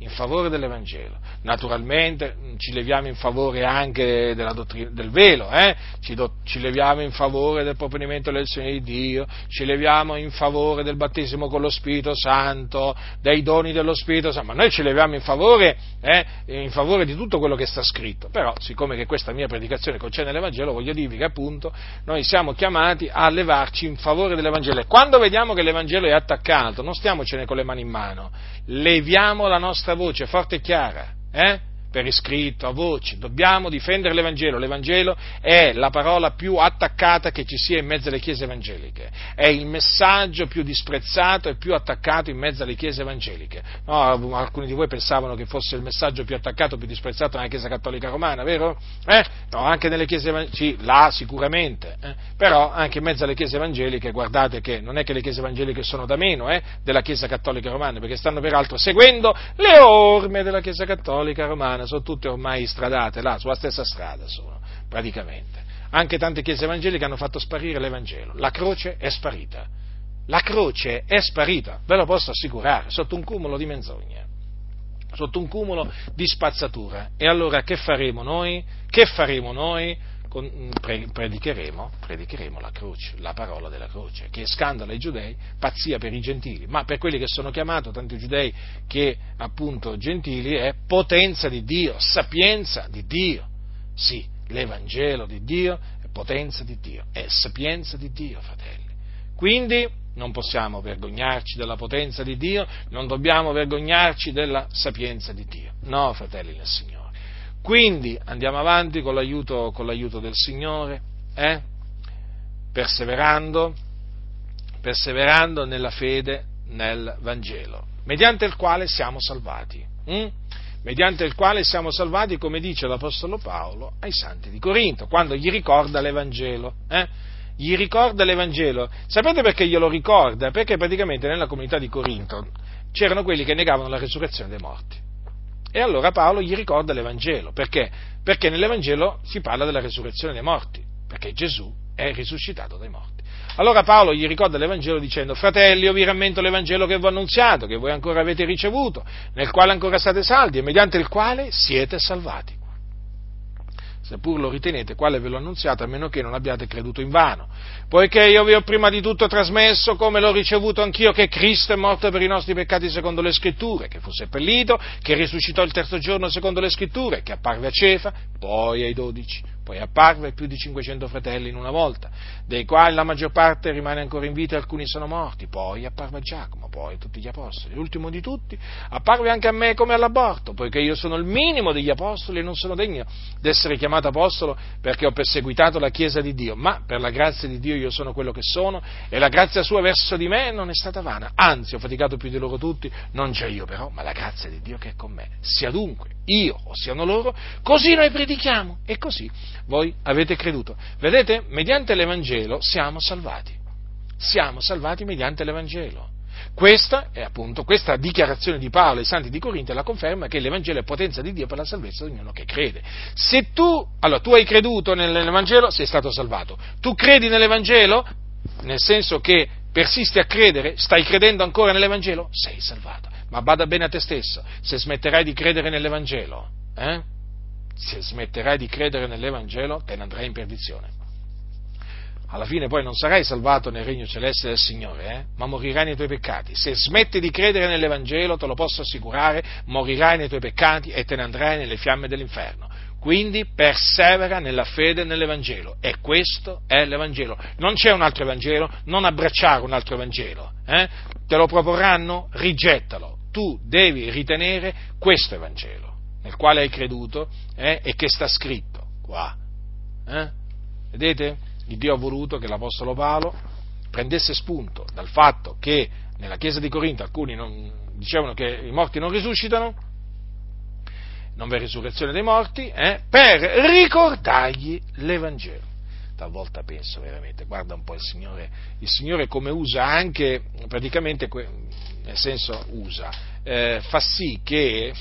in favore dell'Evangelo. Naturalmente mm, ci leviamo in favore anche dottrina, del velo, eh? ci, do, ci, leviamo in favore del proponimento dell'elezione di Dio, ci leviamo in favore del battesimo con lo Spirito Santo, dei doni dello Spirito Santo, ma noi ci leviamo in favore, eh? in favore di tutto quello che sta scritto. Però, siccome che questa mia predicazione concerne l'Evangelo, voglio dirvi che appunto noi siamo chiamati a levarci in favore dell'Evangelo. E quando vediamo che l'Evangelo è attaccato, non stiamocene con le mani in mano, leviamo la nostra voce forte e chiara, eh? Per iscritto, a voce, dobbiamo difendere l'Evangelo. L'Evangelo è la parola più attaccata che ci sia in mezzo alle chiese evangeliche, è il messaggio più disprezzato e più attaccato in mezzo alle chiese evangeliche. No, alcuni di voi pensavano che fosse il messaggio più attaccato, più disprezzato nella Chiesa Cattolica Romana, vero? Eh? No, anche nelle chiese evangeliche, sì, là sicuramente, eh? però anche in mezzo alle chiese evangeliche, guardate che non è che le chiese evangeliche sono da meno eh, della Chiesa Cattolica Romana, perché stanno peraltro seguendo le orme della Chiesa Cattolica Romana sono tutte ormai stradate là, sulla stessa strada sono, praticamente. Anche tante chiese evangeliche hanno fatto sparire l'Evangelo. La croce è sparita. La croce è sparita, ve lo posso assicurare, sotto un cumulo di menzogne, sotto un cumulo di spazzatura. E allora che faremo noi? Che faremo noi? Mm, predicheremo, predicheremo, la croce, la parola della croce, che è scandalo ai giudei, pazzia per i gentili, ma per quelli che sono chiamati, tanti giudei che appunto gentili, è potenza di Dio, sapienza di Dio. Sì, l'Evangelo di Dio è potenza di Dio, è sapienza di Dio, fratelli. Quindi non possiamo vergognarci della potenza di Dio, non dobbiamo vergognarci della sapienza di Dio. No, fratelli del Signore. Quindi andiamo avanti con l'aiuto, con l'aiuto del Signore, eh? perseverando, perseverando nella fede nel Vangelo, mediante il quale siamo salvati. Hm? Mediante il quale siamo salvati, come dice l'Apostolo Paolo ai santi di Corinto, quando gli ricorda l'Evangelo. Eh? Gli ricorda l'Evangelo. Sapete perché glielo ricorda? Perché praticamente nella comunità di Corinto c'erano quelli che negavano la resurrezione dei morti. E allora Paolo gli ricorda l'Evangelo. Perché? Perché nell'Evangelo si parla della resurrezione dei morti, perché Gesù è risuscitato dai morti. Allora Paolo gli ricorda l'Evangelo dicendo, fratelli, io vi rammento l'Evangelo che vi ho annunziato, che voi ancora avete ricevuto, nel quale ancora state saldi e mediante il quale siete salvati seppur lo ritenete, quale ve l'ho annunziato, a meno che non abbiate creduto in vano. Poiché io vi ho prima di tutto trasmesso, come l'ho ricevuto anch'io, che Cristo è morto per i nostri peccati secondo le scritture, che fu seppellito, che risuscitò il terzo giorno secondo le scritture, che apparve a Cefa, poi ai dodici poi apparve più di 500 fratelli in una volta, dei quali la maggior parte rimane ancora in vita e alcuni sono morti. Poi apparve Giacomo, poi tutti gli apostoli. L'ultimo di tutti apparve anche a me come all'aborto, poiché io sono il minimo degli apostoli e non sono degno d'essere chiamato apostolo perché ho perseguitato la Chiesa di Dio. Ma per la grazia di Dio io sono quello che sono e la grazia sua verso di me non è stata vana. Anzi, ho faticato più di loro tutti, non già io però, ma la grazia di Dio che è con me. Sia dunque io o siano loro, così noi predichiamo e così voi avete creduto. Vedete, mediante l'Evangelo siamo salvati. Siamo salvati mediante l'Evangelo. Questa è appunto questa dichiarazione di Paolo ai santi di Corinto la conferma che l'Evangelo è potenza di Dio per la salvezza di ognuno che crede. Se tu, allora, tu hai creduto nell'Evangelo, sei stato salvato. Tu credi nell'Evangelo, nel senso che persisti a credere, stai credendo ancora nell'Evangelo, sei salvato. Ma bada bene a te stesso, se smetterai di credere nell'Evangelo, eh? Se smetterai di credere nell'Evangelo, te ne andrai in perdizione alla fine poi non sarai salvato nel regno celeste del Signore, eh? ma morirai nei tuoi peccati. Se smetti di credere nell'Evangelo, te lo posso assicurare, morirai nei tuoi peccati e te ne andrai nelle fiamme dell'inferno. Quindi persevera nella fede nell'Evangelo e questo è l'Evangelo. Non c'è un altro Evangelo, non abbracciare un altro Evangelo. Eh? Te lo proporranno? Rigettalo. Tu devi ritenere questo Evangelo nel quale hai creduto eh? e che sta scritto qua. Eh? Vedete? il Dio ha voluto che l'Apostolo Paolo prendesse spunto dal fatto che nella Chiesa di Corinto alcuni non, dicevano che i morti non risuscitano, non v'è risurrezione dei morti, eh, per ricordargli l'Evangelo. Talvolta penso veramente, guarda un po' il Signore, il Signore come usa anche, praticamente, nel senso usa, eh, fa sì che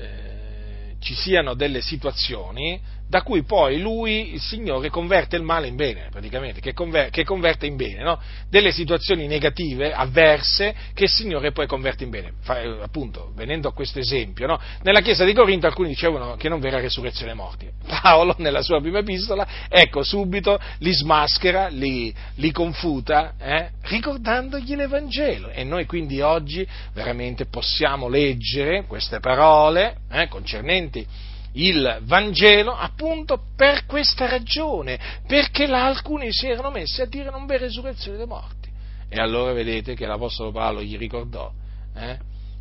eh, ci siano delle situazioni da cui poi lui, il Signore, converte il male in bene, praticamente, che, conver- che converte in bene, no? delle situazioni negative, avverse, che il Signore poi converte in bene. Fa, eh, appunto, venendo a questo esempio, no? nella chiesa di Corinto alcuni dicevano che non verrà resurrezione morti. Paolo, nella sua prima epistola, ecco, subito li smaschera, li, li confuta, eh? ricordandogli l'Evangelo. E noi quindi oggi veramente possiamo leggere queste parole eh, concernenti il Vangelo appunto per questa ragione, perché là alcuni si erano messi a dire non v'è resurrezione dei morti. E allora vedete che l'Apostolo Paolo gli ricordò eh,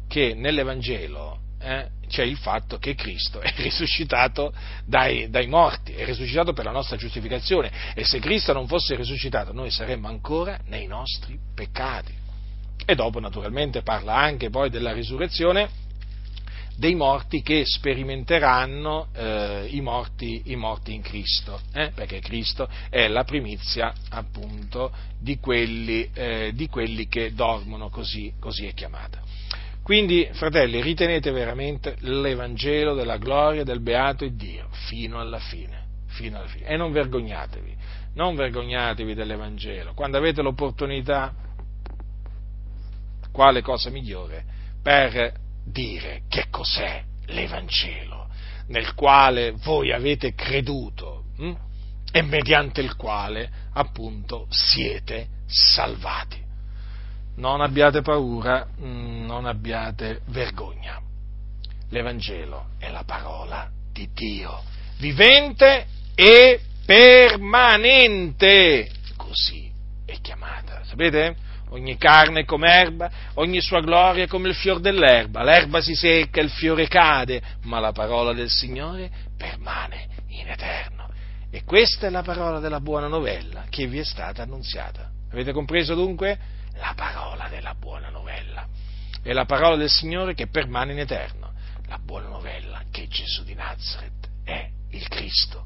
che nell'Evangelo eh, c'è il fatto che Cristo è risuscitato dai, dai, morti, è risuscitato per la nostra giustificazione e se Cristo non fosse risuscitato noi saremmo ancora nei nostri peccati. E dopo naturalmente parla anche poi della risurrezione dei morti che sperimenteranno eh, i, morti, i, morti, in Cristo, eh? perché Cristo è la primizia appunto di quelli, eh, di quelli che dormono, così, così è chiamata. Quindi, fratelli, ritenete veramente l'Evangelo della gloria del beato Dio fino alla fine, fino alla fine. E non vergognatevi, non vergognatevi dell'Evangelo. Quando avete l'opportunità, quale cosa migliore per dire che cos'è l'Evangelo nel quale voi avete creduto hm? e mediante il quale appunto siete salvati. Non abbiate paura, hm, non abbiate vergogna. L'Evangelo è la parola di Dio, vivente e permanente, così è chiamata. Sapete? Ogni carne come erba, ogni sua gloria come il fior dell'erba, l'erba si secca, il fiore cade, ma la parola del Signore permane in eterno. E questa è la parola della buona novella che vi è stata annunziata. Avete compreso dunque? La parola della buona novella. È la parola del Signore che permane in eterno. La buona novella che Gesù di Nazareth è il Cristo